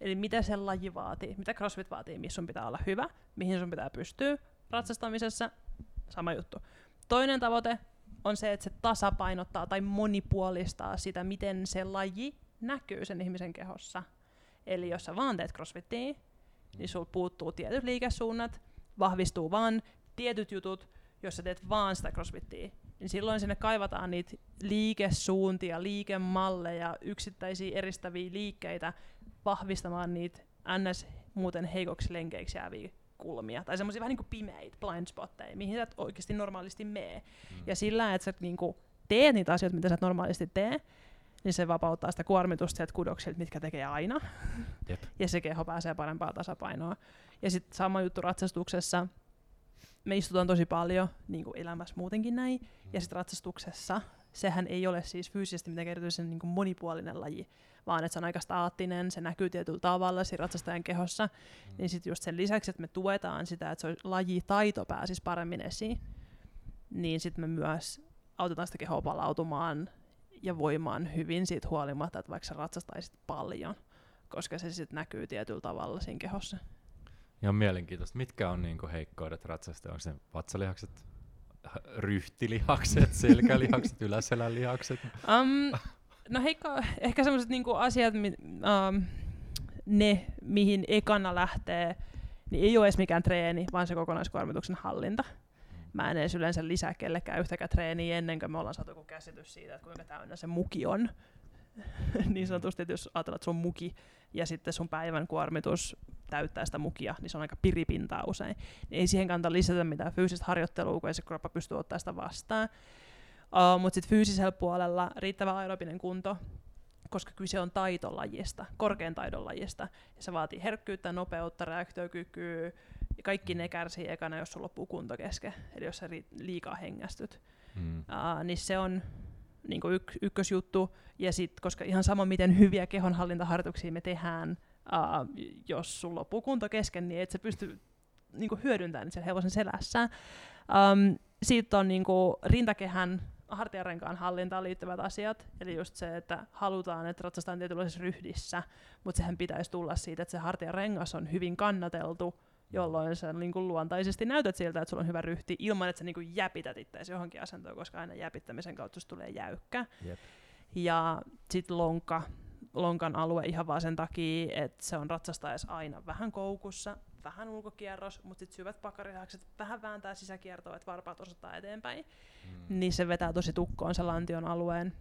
eli mitä se laji vaatii, mitä crossfit vaatii, missä sun pitää olla hyvä, mihin sun pitää pystyä ratsastamisessa, sama juttu. Toinen tavoite on se, että se tasapainottaa tai monipuolistaa sitä, miten se laji näkyy sen ihmisen kehossa. Eli jos sä vaan teet crossfittiä, niin sul puuttuu tietyt liikesuunnat, vahvistuu vaan tietyt jutut, jos sä teet vaan sitä crossfittiä, niin silloin sinne kaivataan niitä liikesuuntia, liikemalleja, yksittäisiä eristäviä liikkeitä vahvistamaan niitä ns. muuten heikoksi lenkeiksi jääviä kulmia, tai semmoisia vähän niin kuin pimeitä blind spotteja, mihin sä et oikeasti normaalisti mee. Mm. Ja sillä, että sä niin kuin teet niitä asioita, mitä sä et normaalisti tee, niin se vapauttaa sitä kuormitusta sieltä kudoksilta, mitkä tekee aina. Jep. ja se keho pääsee parempaa tasapainoa. Ja sitten sama juttu ratsastuksessa, me istutaan tosi paljon niin kuin elämässä muutenkin näin, ja sitten ratsastuksessa sehän ei ole siis fyysisesti mitenkään erityisen niin kuin monipuolinen laji, vaan että se on aika staattinen, se näkyy tietyllä tavalla siinä ratsastajan kehossa, mm. niin sitten just sen lisäksi, että me tuetaan sitä, että se lajitaito pääsisi paremmin esiin, niin sitten me myös autetaan sitä kehoa palautumaan ja voimaan hyvin siitä huolimatta, että vaikka sä ratsastaisit paljon, koska se sitten näkyy tietyllä tavalla siinä kehossa. Ihan mielenkiintoista. Mitkä on niinku heikkoudet ratsasta? Onko se vatsalihakset, ryhtilihakset, selkälihakset, yläselän lihakset? Um, no heikko, ehkä sellaiset niinku asiat, mi, um, ne mihin ekana lähtee, niin ei ole edes mikään treeni, vaan se kokonaiskuormituksen hallinta. Mm. Mä en edes yleensä lisää kellekään yhtäkään treeniä ennen kuin me ollaan saatu joku käsitys siitä, että kuinka täynnä se muki on. niin sanotusti, että jos ajatellaan, että sun muki ja sitten sun päivän kuormitus täyttää sitä mukia, niin se on aika piripintaa usein. Niin ei siihen kannata lisätä mitään fyysistä harjoittelua, kun ei se kroppa pysty ottaa sitä vastaan. Uh, Mutta sitten fyysisellä puolella riittävä aerobinen kunto, koska kyse on taitolajista, korkean taidonlajista. Ja se vaatii herkkyyttä, nopeutta, reaktiokykyä, ja kaikki ne kärsii ekana, jos sulla loppuu kunto kesken, eli jos sä liikaa hengästyt. Mm. Uh, niin se on niin yk- ykkösjuttu. Ja sitten, koska ihan sama, miten hyviä kehonhallintaharjoituksia me tehdään, uh, jos sulla loppuu kunto kesken, niin et sä pysty niin hyödyntämään sen hevosen selässä. Um, siitä on niin rintakehän hartiarenkaan hallintaan liittyvät asiat, eli just se, että halutaan, että ratsastetaan tietynlaisessa ryhdissä, mutta sehän pitäisi tulla siitä, että se hartiarengas on hyvin kannateltu, jolloin sä niin kuin luontaisesti näytät siltä, että sulla on hyvä ryhti, ilman että sä niin kuin jäpität itseäsi johonkin asentoon, koska aina jäpittämisen kautta tulee jäykkä. Yep. Ja sitten lonka, lonkan alue ihan vaan sen takia, että se on ratsastaessa aina vähän koukussa, vähän ulkokierros, mutta sitten syvät pakarihakset vähän vääntää sisäkiertoa, että varpaat osoittaa eteenpäin, mm. niin se vetää tosi tukkoon se lantion alueen.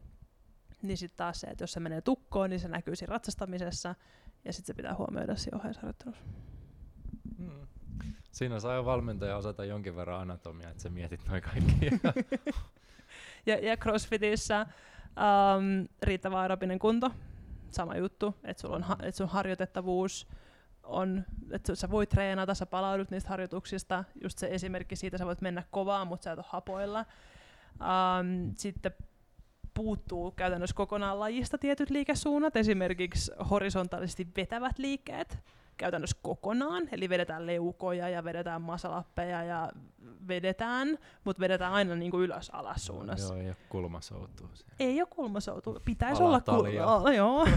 Niin sitten taas se, että jos se menee tukkoon, niin se näkyy siinä ratsastamisessa, ja sitten se pitää huomioida siinä ohjeisharjoittelussa. Mm. Siinä saa jo valmentaja osata jonkin verran anatomiaa, että sä mietit noin kaikki. ja, ja CrossFitissä um, riittävä aerobinen kunto, sama juttu, että sulla on ha- et sun harjoitettavuus on, että sä voit treenata, sä palaudut niistä harjoituksista, just se esimerkki siitä, sä voit mennä kovaa, mutta sä et ole hapoilla. Um, sitten puuttuu käytännössä kokonaan lajista tietyt liikesuunnat, esimerkiksi horisontaalisesti vetävät liikkeet, käytännössä kokonaan, eli vedetään leukoja ja vedetään masalappeja ja vedetään, mutta vedetään aina niin kuin ylös alas suunnassa. Joo, ei ole kulmasoutua siellä. Ei ole kulmasoutua. Pitäisi olla kulma. joo.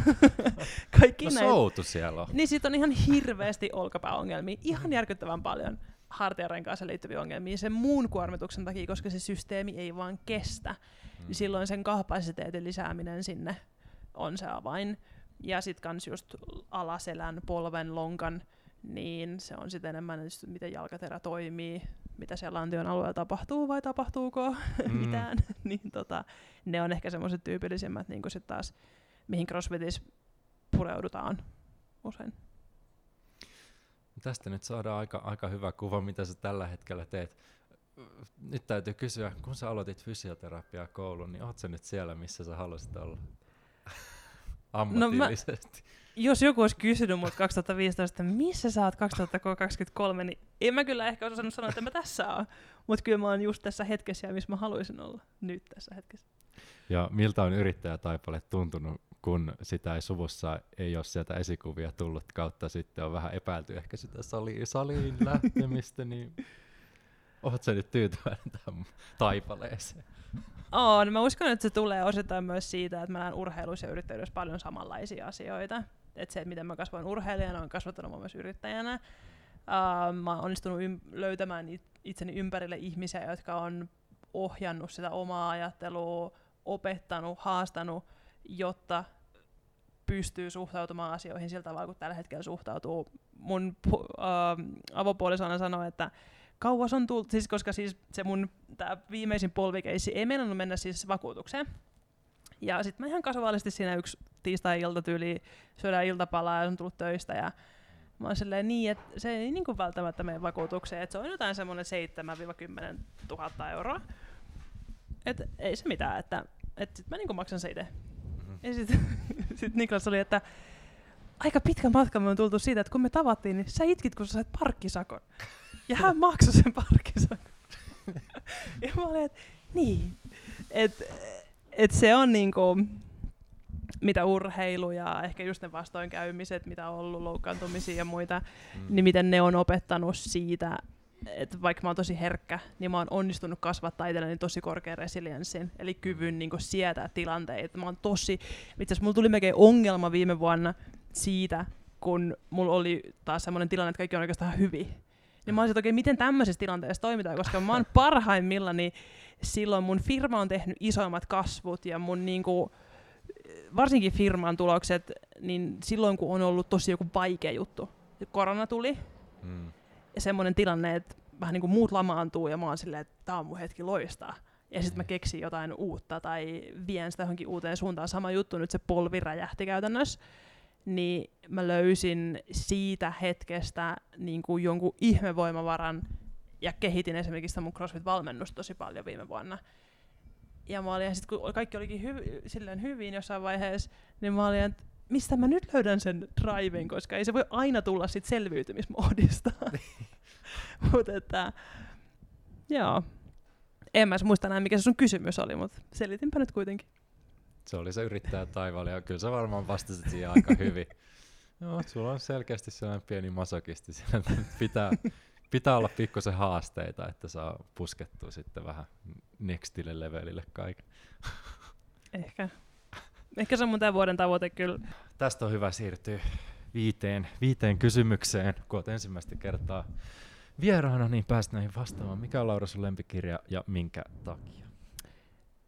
Kaikki no näin. soutu siellä on. Niin siitä on ihan hirveästi olkapääongelmia. Ihan järkyttävän paljon hartiarenkaaseen liittyviä ongelmia sen muun kuormituksen takia, koska se systeemi ei vaan kestä. Hmm. Silloin sen kapasiteetin lisääminen sinne on se avain. Ja sitten kans just alaselän, polven, lonkan, niin se on sitten enemmän, just, miten jalkaterä toimii, mitä siellä lantion alueella tapahtuu vai tapahtuuko mm. mitään. niin tota, ne on ehkä semmoiset tyypillisimmät, niin sit taas, mihin CrossFitissä pureudutaan usein. Tästä nyt saadaan aika, aika hyvä kuva, mitä sä tällä hetkellä teet. Nyt täytyy kysyä, kun sä aloitit fysioterapiaa koulun, niin oot sä nyt siellä, missä sä haluaisit olla? Ammatillisesti. No mä, jos joku olisi kysynyt mut 2015, että missä sä oot 2023, niin en mä kyllä ehkä osannut sanoa, että mä tässä oon. Mutta kyllä mä oon just tässä hetkessä, missä mä haluaisin olla nyt tässä hetkessä. Ja miltä on yrittäjätaipale tuntunut, kun sitä ei suvussa ei ole sieltä esikuvia tullut kautta sitten on vähän epäilty ehkä sitä sali, saliin lähtemistä, niin oot sä nyt tyytyväinen tähän taipaleeseen? On. Mä uskon, että se tulee osittain myös siitä, että mä näen urheilussa ja yrittäjyydessä paljon samanlaisia asioita. Että se, että miten mä kasvoin urheilijana, on kasvattanut myös yrittäjänä. Uh, mä oon onnistunut ym- löytämään itseni ympärille ihmisiä, jotka on ohjannut sitä omaa ajattelua, opettanut, haastanut, jotta pystyy suhtautumaan asioihin sillä tavalla, kun tällä hetkellä suhtautuu. Mun uh, avopuolisona sanoi, että kauas on tullut, siis koska siis se mun tää viimeisin polvikeissi ei meinannut mennä siis vakuutukseen. Ja sitten mä ihan kasvallisesti siinä yksi tiistai-ilta tyyli syödään iltapalaa ja on tullut töistä ja mä oon silleen niin, että se ei niin kuin välttämättä mene vakuutukseen, että se on jotain semmoinen 7-10 000 euroa. Et ei se mitään, että et sit mä niin kuin maksan se itse. Mm-hmm. Ja sitten sit Niklas oli, että aika pitkä matka me on tultu siitä, että kun me tavattiin, niin sä itkit, kun sä sait parkkisakon. Ja hän maksoi sen parkkisakon. ja mä olin, että niin. Et, et se on niinku, mitä urheilu ja ehkä just ne vastoinkäymiset, mitä on ollut, loukkaantumisia ja muita, mm. niin miten ne on opettanut siitä, että vaikka mä oon tosi herkkä, niin mä oon onnistunut kasvattaa itselleni tosi korkean resilienssin, eli kyvyn niin sietää tilanteita. Mä oon tosi, itse asiassa mulla tuli melkein ongelma viime vuonna siitä, kun mulla oli taas semmoinen tilanne, että kaikki on oikeastaan hyvin. Niin mä olisin, että okei, miten tämmöisessä tilanteessa toimitaan, koska mä oon parhaimmillani silloin mun firma on tehnyt isoimmat kasvut ja mun niinku, varsinkin firman tulokset, niin silloin kun on ollut tosi joku vaikea juttu. Korona tuli, mm ja semmoinen tilanne, että vähän niin kuin muut lamaantuu ja mä oon silleen, että tää on mun hetki loistaa. Ja sitten mä keksin jotain uutta tai vien sitä johonkin uuteen suuntaan. Sama juttu, nyt se polvi räjähti käytännössä. Niin mä löysin siitä hetkestä niin kuin jonkun ihmevoimavaran ja kehitin esimerkiksi sitä mun CrossFit-valmennusta tosi paljon viime vuonna. Ja mä olin, ja sit kun kaikki olikin hyv- silleen hyvin jossain vaiheessa, niin mä olin, että mistä mä nyt löydän sen driven, koska ei se voi aina tulla sit selviytymismoodista. mutta että, joo. En mä muista enää, mikä se sun kysymys oli, mutta selitinpä nyt kuitenkin. Se oli se yrittäjä taivaalla ja kyllä sä varmaan vastasit siihen aika hyvin. Joo, sulla on selkeästi sellainen pieni masokisti että pitää, pitää olla pikkusen haasteita, että saa puskettua sitten vähän nextille levelille kaiken. Ehkä. Ehkä se on mun tämän vuoden tavoite kyllä. Tästä on hyvä siirtyä viiteen, viiteen kysymykseen, kun olet ensimmäistä kertaa vieraana, niin pääst näihin vastaamaan. Mikä on Laura sun lempikirja ja minkä takia?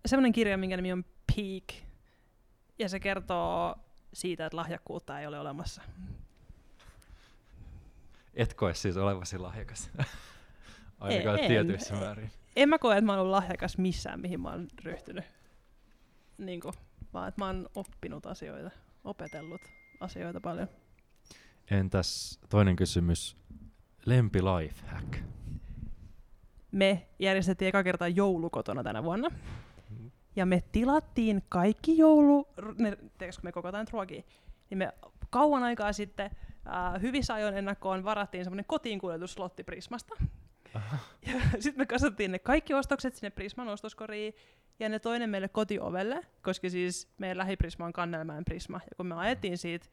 Sellainen kirja, minkä nimi on Peak, ja se kertoo siitä, että lahjakkuutta ei ole olemassa. Et koe siis olevasi lahjakas, ainakaan en, tietyissä määrin. En mä koe, että mä oon ollut lahjakas missään, mihin mä oon ryhtynyt. Niin kuin vaan että mä oon oppinut asioita, opetellut asioita paljon. Entäs toinen kysymys, lempi life hack? Me järjestettiin eka kertaa joulu kotona tänä vuonna. Ja me tilattiin kaikki joulu, ne, kun me kokotaan ruokia, niin me kauan aikaa sitten äh, hyvissä ajoin ennakkoon varattiin semmoinen kotiin kuljetusslotti Prismasta. Sitten me kasattiin ne kaikki ostokset sinne Prisman ostoskoriin, ja ne toinen meille kotiovelle, koska siis meidän lähiprisma on Kannelmäen Prisma, ja kun me ajettiin siitä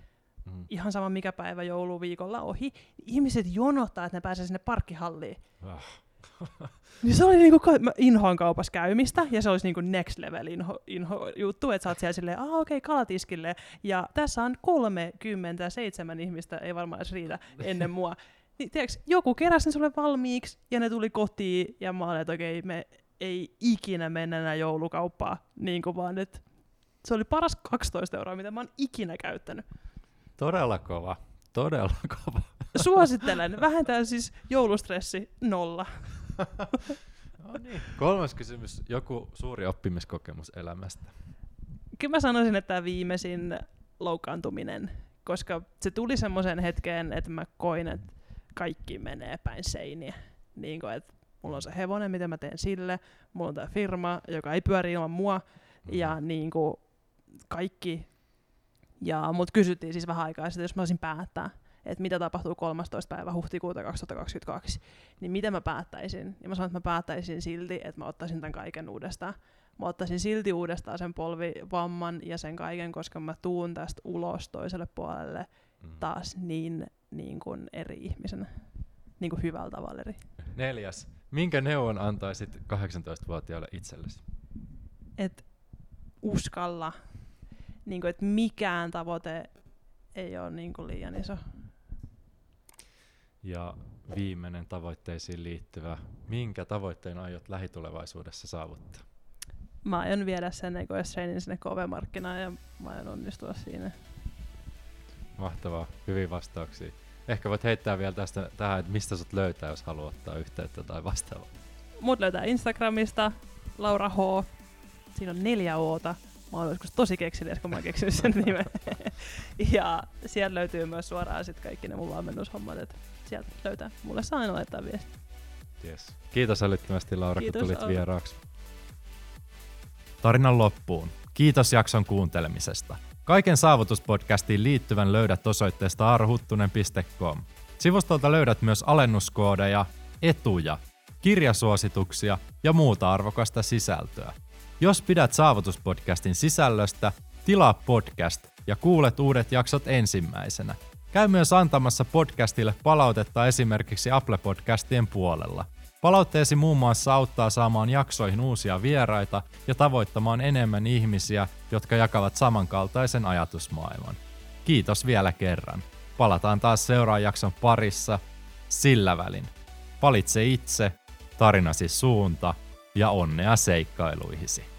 mm. ihan sama mikä päivä jouluviikolla ohi, niin ihmiset jonottaa, että ne pääsee sinne parkkihalliin. Ah. niin se oli niinku, mä inhoan kaupassa käymistä, ja se olisi niinku next level inho, inho juttu, että sä oot siellä silleen, ah okei, okay, kalatiskille, ja tässä on 37 ihmistä, ei varmaan edes riitä ennen mua. Niin, tiiäks, joku keräsi ne sulle valmiiksi, ja ne tuli kotiin, ja mä olin, että okei, okay, me ei ikinä mennä enää joulukauppaan, niin kuin vaan nyt. Se oli paras 12 euroa, mitä mä oon ikinä käyttänyt. Todella kova. Todella kova. Suosittelen. Vähentää siis joulustressi nolla. no niin. Kolmas kysymys. Joku suuri oppimiskokemus elämästä? Kyllä mä sanoisin, että tämä viimeisin loukkaantuminen, koska se tuli semmoisen hetkeen, että mä koin, että kaikki menee päin seiniä. Niin kuin, että mulla on se hevonen, mitä mä teen sille, mulla on tämä firma, joka ei pyöri ilman mua, mm. ja niin kuin kaikki. Ja mut kysyttiin siis vähän aikaa sitten, jos mä olisin päättää, että mitä tapahtuu 13. päivä huhtikuuta 2022, niin miten mä päättäisin. Ja mä sanoin, että mä päättäisin silti, että mä ottaisin tämän kaiken uudestaan. Mä ottaisin silti uudestaan sen polvivamman ja sen kaiken, koska mä tuun tästä ulos toiselle puolelle mm. taas niin, niin kuin eri ihmisenä. Niin kuin hyvällä tavalla eri. Neljäs. Minkä neuvon antaisit 18-vuotiaalle itsellesi? Et uskalla, niin kuin, että mikään tavoite ei ole niin kuin liian iso. Ja viimeinen tavoitteisiin liittyvä, minkä tavoitteen aiot lähitulevaisuudessa saavuttaa? Mä aion viedä sen EKS Trainin sinne KV-markkinaan ja mä aion onnistua siinä. Mahtavaa, hyvin vastauksia. Ehkä voit heittää vielä tästä tähän, että mistä sut löytää, jos haluaa ottaa yhteyttä tai vastaavaa. Mut löytää Instagramista, Laura H. Siinä on neljä Oota. Mä oon joskus tosi kekseliäs, kun mä oon keksinyt sen nimen. ja sieltä löytyy myös suoraan sit kaikki ne mun valmennushommat, että sieltä löytää. Mulle saa aina laittaa viesti. Yes. Kiitos älyttömästi Laura, Kiitos, kun tulit vieraaksi. Tarinan loppuun. Kiitos jakson kuuntelemisesta. Kaiken saavutuspodcastiin liittyvän löydät osoitteesta arhuttunen.com. Sivustolta löydät myös alennuskoodeja, etuja, kirjasuosituksia ja muuta arvokasta sisältöä. Jos pidät Saavutuspodcastin sisällöstä, tilaa podcast ja kuulet uudet jaksot ensimmäisenä. Käy myös antamassa podcastille palautetta esimerkiksi Apple Podcastien puolella. Palautteesi muun muassa auttaa saamaan jaksoihin uusia vieraita ja tavoittamaan enemmän ihmisiä, jotka jakavat samankaltaisen ajatusmaailman. Kiitos vielä kerran. Palataan taas seuraajan jakson parissa. Sillä välin. Valitse itse, tarinasi suunta ja onnea seikkailuihisi.